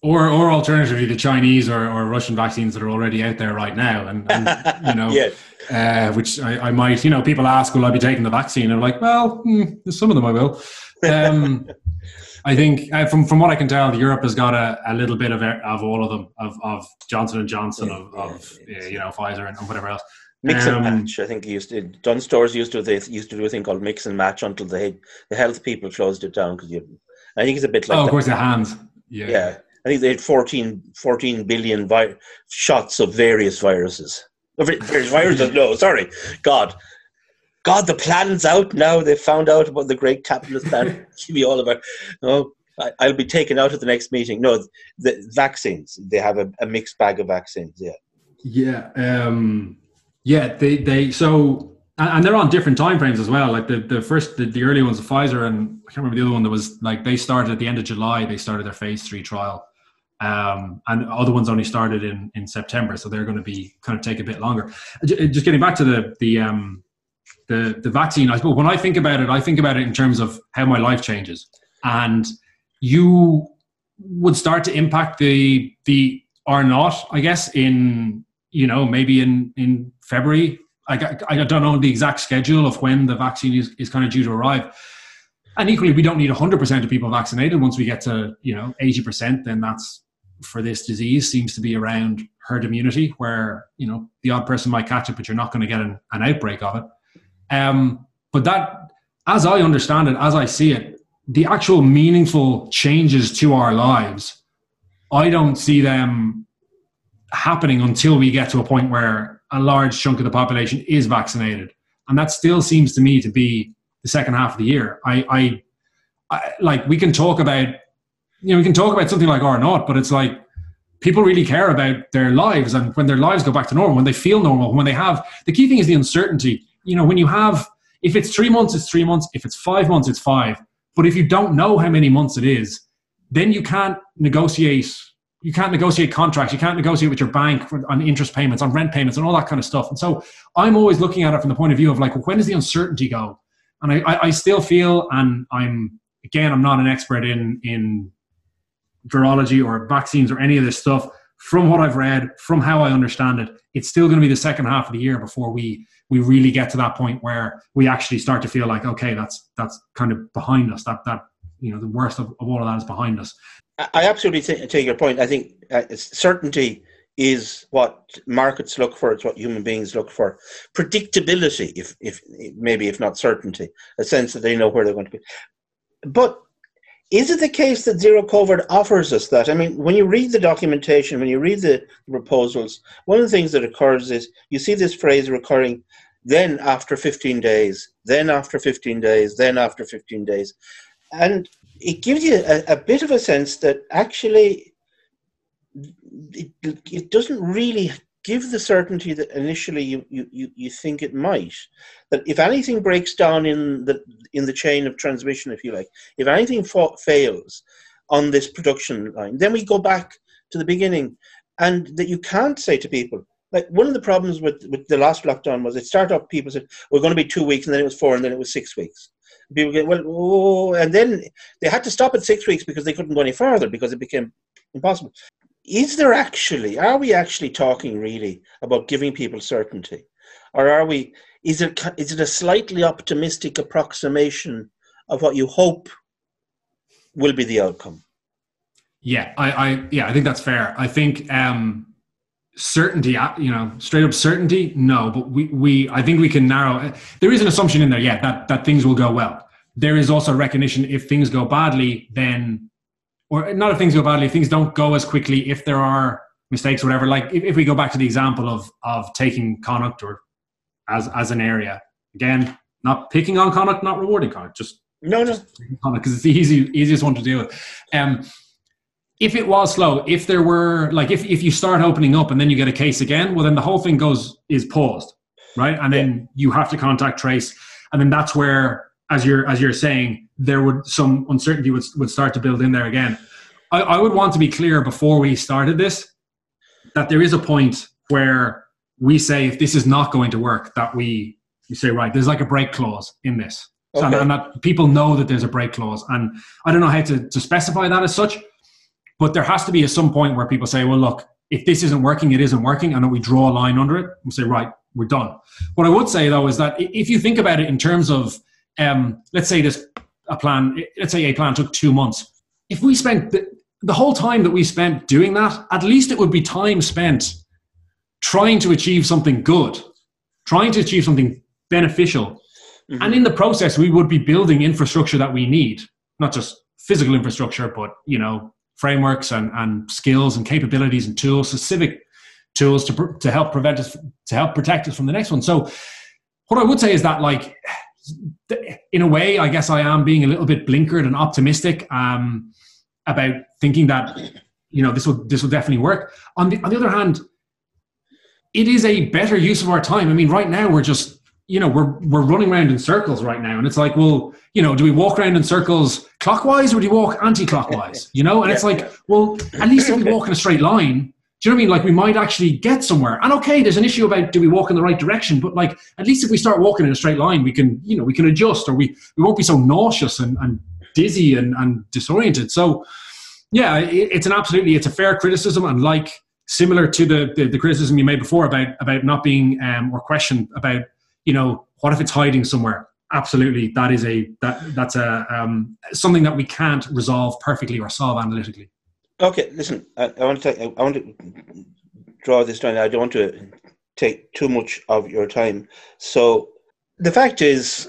Or, or alternatively, the Chinese or, or Russian vaccines that are already out there right now, and, and you [laughs] know, uh, which I, I, might, you know, people ask, will I be taking the vaccine? And I'm like, well, mm, some of them I will. Um, [laughs] I think uh, from from what I can tell, Europe has got a, a little bit of of all of them, of, of Johnson and Johnson, yeah, of, yeah, of yeah, you know Pfizer and, whatever else. Mix um, and match. I think used to, Dunnes Stores used to they used to do a thing called mix and match until the the health people closed it down because you. I think it's a bit like. Oh, of course, the hands. Yeah. Yeah. I think they had 14, 14 billion vi- shots of various viruses. Various viruses, [laughs] no, sorry. God. God, the plan's out now. They found out about the great capitalist plan. [laughs] Give me all of our. No, I, will be taken out at the next meeting. No, the vaccines. They have a, a mixed bag of vaccines. Yeah. Yeah. Um, yeah. They they so and they're on different time frames as well. Like the the first the, the early ones, Pfizer and I can't remember the other one that was like they started at the end of July. They started their phase three trial um, and other ones only started in, in September, so they're going to be kind of take a bit longer. Just getting back to the the um, the the vaccine, I suppose when I think about it, I think about it in terms of how my life changes, and you would start to impact the the or not, I guess, in you know maybe in in February. I, I don't know the exact schedule of when the vaccine is, is kind of due to arrive. And equally, we don't need 100% of people vaccinated. Once we get to, you know, 80%, then that's for this disease seems to be around herd immunity, where you know the odd person might catch it, but you're not going to get an, an outbreak of it. Um, but that, as I understand it, as I see it, the actual meaningful changes to our lives, I don't see them happening until we get to a point where a large chunk of the population is vaccinated, and that still seems to me to be the second half of the year. I, I, I like we can talk about you know, we can talk about something like R not, but it's like people really care about their lives and when their lives go back to normal, when they feel normal, when they have the key thing is the uncertainty. You know, when you have if it's three months, it's three months. If it's five months, it's five. But if you don't know how many months it is, then you can't negotiate. You can't negotiate contracts. You can't negotiate with your bank on interest payments, on rent payments, and all that kind of stuff. And so I'm always looking at it from the point of view of like, well, when does the uncertainty go? And I, I, I still feel, and I'm again, I'm not an expert in in virology or vaccines or any of this stuff, from what I've read, from how I understand it, it's still going to be the second half of the year before we we really get to that point where we actually start to feel like, okay, that's that's kind of behind us. That that you know the worst of, of all of that is behind us. I absolutely take your point. I think uh, certainty is what markets look for. It's what human beings look for. Predictability, if if maybe if not certainty, a sense that they know where they're going to be. But is it the case that zero COVID offers us that? I mean, when you read the documentation, when you read the proposals, one of the things that occurs is you see this phrase recurring. Then after 15 days, then after 15 days, then after 15 days, and it gives you a, a bit of a sense that actually it, it doesn't really give the certainty that initially you, you, you think it might. That if anything breaks down in the in the chain of transmission, if you like, if anything fa- fails on this production line, then we go back to the beginning, and that you can't say to people. Like one of the problems with, with the last lockdown was it started off people said we're going to be two weeks and then it was four and then it was six weeks. People get well, oh, and then they had to stop at six weeks because they couldn't go any further because it became impossible. Is there actually are we actually talking really about giving people certainty? Or are we is it is it a slightly optimistic approximation of what you hope will be the outcome? Yeah i, I yeah i think that's fair. I think um certainty uh, you know straight up certainty no but we we i think we can narrow there is an assumption in there yeah that that things will go well there is also recognition if things go badly then or not if things go badly, if things don't go as quickly, if there are mistakes or whatever. Like if, if we go back to the example of of taking Connacht or as as an area again, not picking on Connacht, not rewarding Connacht, just no, no, because it's the easy easiest one to deal with. Um, if it was slow, if there were like if if you start opening up and then you get a case again, well then the whole thing goes is paused, right? And then yeah. you have to contact trace, and then that's where as you're as you're saying, there would some uncertainty would would start to build in there again. I, I would want to be clear before we started this that there is a point where we say if this is not going to work, that we you say right, there's like a break clause in this, okay. and, and that people know that there's a break clause, and I don't know how to, to specify that as such, but there has to be at some point where people say, well, look, if this isn't working, it isn't working, and then we draw a line under it and say, right, we're done. What I would say though is that if you think about it in terms of um, let's say this a plan, let's say a plan took two months. If we spent the, the whole time that we spent doing that, at least it would be time spent trying to achieve something good, trying to achieve something beneficial. Mm-hmm. And in the process, we would be building infrastructure that we need, not just physical infrastructure, but you know, frameworks and, and skills and capabilities and tools, so civic tools to, to help prevent us, to help protect us from the next one. So what I would say is that like in a way, I guess I am being a little bit blinkered and optimistic um, about thinking that you know this will this will definitely work. On the on the other hand, it is a better use of our time. I mean, right now we're just you know we're we're running around in circles right now, and it's like, well, you know, do we walk around in circles clockwise or do you walk anti-clockwise? [laughs] You know, and it's like, well, at least if we walk in a straight line, do you know what I mean? Like we might actually get somewhere. And okay, there's an issue about do we walk in the right direction, but like at least if we start walking in a straight line, we can, you know, we can adjust or we, we won't be so nauseous and, and dizzy and, and disoriented. So yeah, it, it's an absolutely, it's a fair criticism. And like similar to the, the, the criticism you made before about, about not being, um, or question about, you know, what if it's hiding somewhere? Absolutely. That is a, that, that's a, um, something that we can't resolve perfectly or solve analytically. Okay, listen. I, I want to take, I want to draw this down. I don't want to take too much of your time. So the fact is,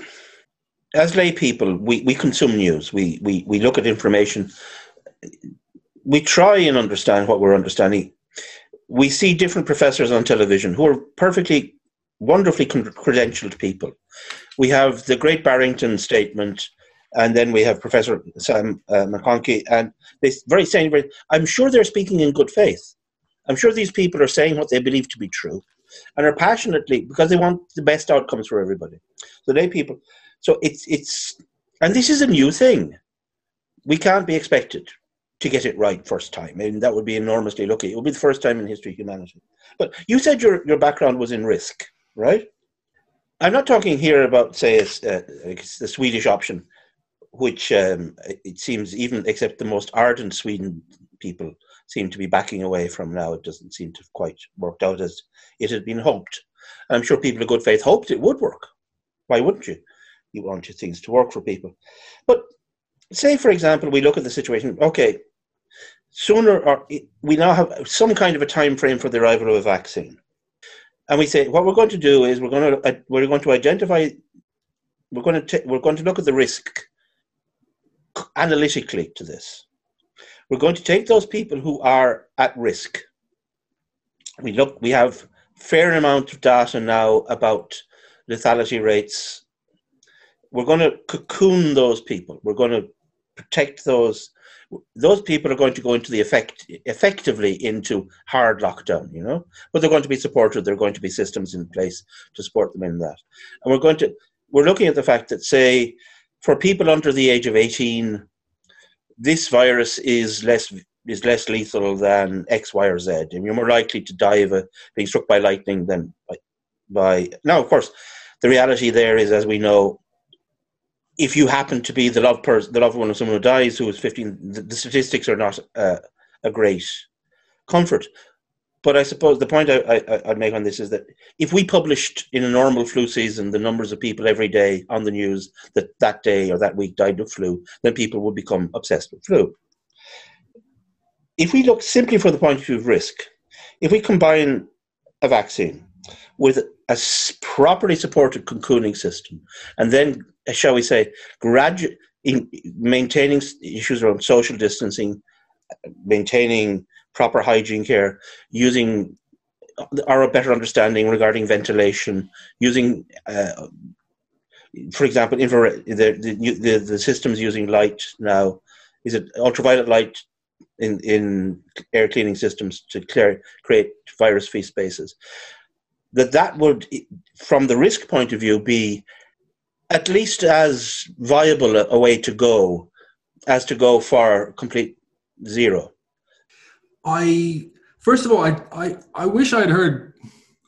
as lay people, we, we consume news. We, we we look at information. We try and understand what we're understanding. We see different professors on television who are perfectly, wonderfully credentialed people. We have the Great Barrington Statement and then we have Professor Sam uh, McConkey, and they very saying. I'm sure they're speaking in good faith. I'm sure these people are saying what they believe to be true, and are passionately because they want the best outcomes for everybody. So they people. So it's it's and this is a new thing. We can't be expected to get it right first time. Mean, that would be enormously lucky. It would be the first time in history of humanity. But you said your, your background was in risk, right? I'm not talking here about, say, the Swedish option, which um, it seems even except the most ardent Sweden people seem to be backing away from now. It doesn't seem to have quite worked out as it had been hoped. I'm sure people of good faith hoped it would work. Why wouldn't you? You want your things to work for people. But say, for example, we look at the situation. Okay, sooner or we now have some kind of a time frame for the arrival of a vaccine, and we say what we're going to do is we're going to uh, we're going to identify we're going to t- we're going to look at the risk analytically to this. We're going to take those people who are at risk. We look we have fair amount of data now about lethality rates. We're going to cocoon those people. We're going to protect those. Those people are going to go into the effect effectively into hard lockdown, you know, but they're going to be supported. There are going to be systems in place to support them in that, and we're going to we're looking at the fact that say for people under the age of eighteen, this virus is less is less lethal than X, Y, or Z. And you're more likely to die of a, being struck by lightning than by, by. Now, of course, the reality there is, as we know, if you happen to be the loved person, the loved one of someone who dies who is 15, the, the statistics are not uh, a great comfort. But I suppose the point I, I'd make on this is that if we published in a normal flu season the numbers of people every day on the news that that day or that week died of flu, then people would become obsessed with flu if we look simply from the point of view of risk, if we combine a vaccine with a properly supported cocooning system, and then, shall we say, gradually maintaining issues around social distancing, maintaining proper hygiene care, using our better understanding regarding ventilation, using, uh, for example, infrared, the, the, the, the systems using light now, is it ultraviolet light in, in air cleaning systems to clear, create virus-free spaces. That that would, from the risk point of view, be at least as viable a, a way to go as to go for complete zero. I first of all, I, I I wish I'd heard.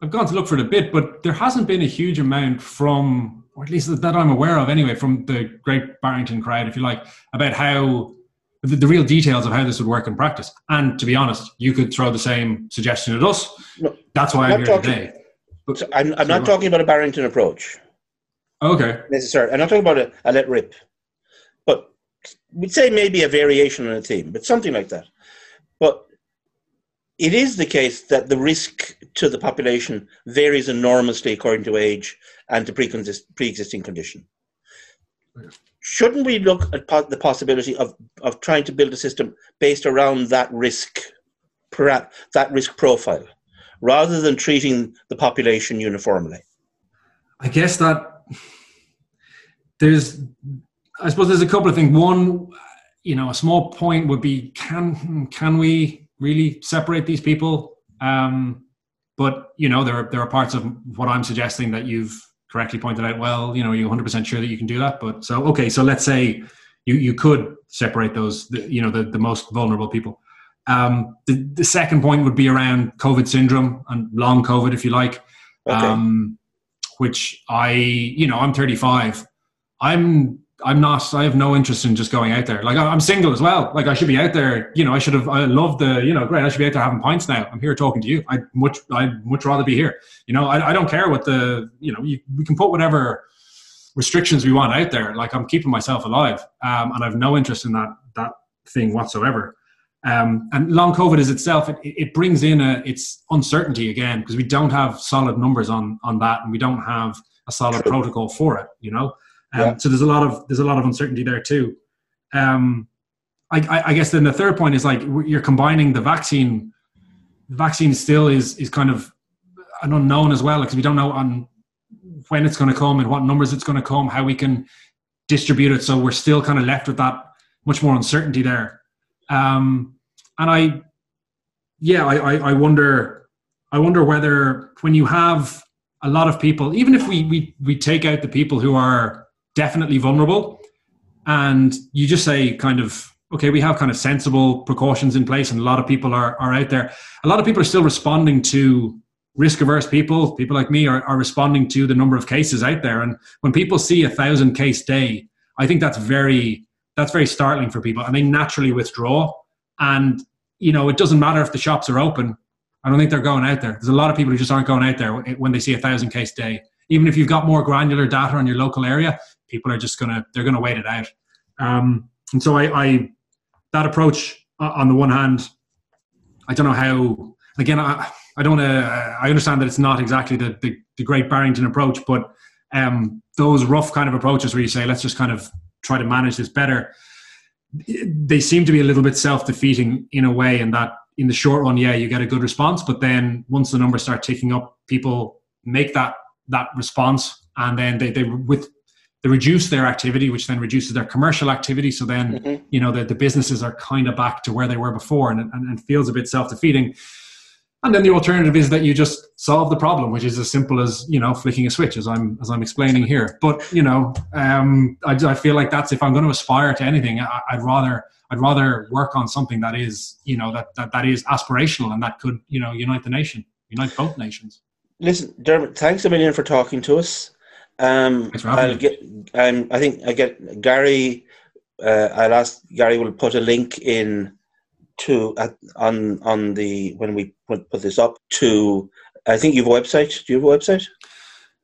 I've gone to look for it a bit, but there hasn't been a huge amount from, or at least that I'm aware of, anyway, from the Great Barrington crowd, if you like, about how the, the, real details of how this would work in practice. And to be honest, you could throw the same suggestion at us. No, That's why I'm, I'm here talking, today. But, so I'm, I'm not talking about a Barrington approach. Okay. Necessarily. I'm not talking about a, a let rip. But we'd say maybe a variation on a theme, but something like that. But it is the case that the risk to the population varies enormously according to age and to pre-existing condition shouldn't we look at po- the possibility of, of trying to build a system based around that risk, that risk profile, rather than treating the population uniformly? I guess that there's, I suppose there's a couple of things. One, you know, a small point would be can can we really separate these people? Um, but you know, there are there are parts of what I'm suggesting that you've correctly pointed out, well, you know, you're 100% sure that you can do that. But so, okay, so let's say you, you could separate those, the, you know, the, the most vulnerable people. Um, the, the second point would be around COVID syndrome and long COVID, if you like, okay. um, which I, you know, I'm 35. I'm I'm not. I have no interest in just going out there. Like I'm single as well. Like I should be out there. You know, I should have. I love the. You know, great. I should be out there having pints now. I'm here talking to you. I much. I'd much rather be here. You know, I, I don't care what the. You know, you, we can put whatever restrictions we want out there. Like I'm keeping myself alive, um, and I've no interest in that that thing whatsoever. Um, and long COVID is itself. It, it brings in a it's uncertainty again because we don't have solid numbers on on that, and we don't have a solid True. protocol for it. You know. Um, yeah. So there's a lot of there's a lot of uncertainty there too. Um, I, I, guess then the third point is like you're combining the vaccine. The vaccine still is is kind of an unknown as well because we don't know on when it's going to come and what numbers it's going to come, how we can distribute it. So we're still kind of left with that much more uncertainty there. Um, and I, yeah, I, I, I wonder, I wonder whether when you have a lot of people, even if we we we take out the people who are definitely vulnerable. And you just say, kind of, okay, we have kind of sensible precautions in place, and a lot of people are, are out there. A lot of people are still responding to risk averse people, people like me, are, are responding to the number of cases out there. And when people see a thousand case day, I think that's very that's very startling for people, and they naturally withdraw. And you know, it doesn't matter if the shops are open. I don't think they're going out there. There's a lot of people who just aren't going out there when they see a thousand case day. Even if you've got more granular data on your local area, people are just gonna they're gonna wait it out. Um, and so I, I that approach on the one hand, I don't know how. Again, I, I don't. Uh, I understand that it's not exactly the, the, the great Barrington approach, but um, those rough kind of approaches where you say, let's just kind of try to manage this better, they seem to be a little bit self defeating in a way, in that in the short run, yeah, you get a good response, but then once the numbers start ticking up, people make that that response, and then they they with they reduce their activity, which then reduces their commercial activity. So then, mm-hmm. you know, the, the businesses are kind of back to where they were before and, and, and feels a bit self defeating. And then the alternative is that you just solve the problem, which is as simple as you know flicking a switch, as I'm as I'm explaining here. But you know, um, I, I feel like that's if I'm going to aspire to anything, I, I'd rather I'd rather work on something that is you know that, that that is aspirational and that could you know unite the nation, unite both nations. Listen, Dermot, thanks a million for talking to us. Um, I'll get. Um, I think I get Gary. Uh, I'll ask Gary. will put a link in to uh, on on the when we put, put this up to. I think you have a website. Do you have a website?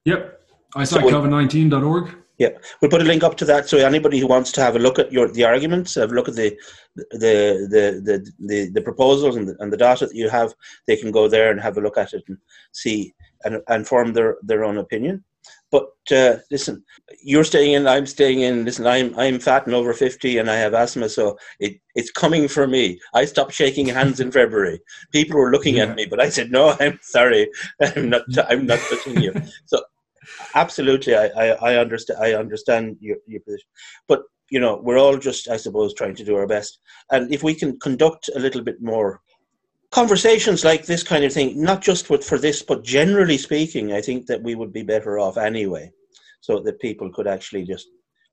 Yep, isightcovid19.org. Yeah, we'll put a link up to that so anybody who wants to have a look at your the arguments, have a look at the the the the the, the proposals and the, and the data that you have, they can go there and have a look at it and see and, and form their, their own opinion. But uh, listen, you're staying in, I'm staying in. Listen, I'm I'm fat and over fifty, and I have asthma, so it, it's coming for me. I stopped shaking hands in February. People were looking yeah. at me, but I said, "No, [laughs] I'm sorry, I'm not. I'm not touching you." [laughs] So, absolutely, I, I, I understand. I understand your, your position, but you know, we're all just, I suppose, trying to do our best. And if we can conduct a little bit more conversations like this kind of thing, not just with, for this, but generally speaking, I think that we would be better off anyway, so that people could actually just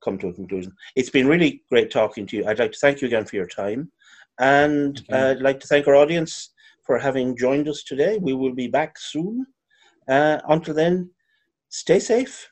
come to a conclusion. It's been really great talking to you. I'd like to thank you again for your time, and uh, I'd like to thank our audience for having joined us today. We will be back soon. Uh, until then, stay safe.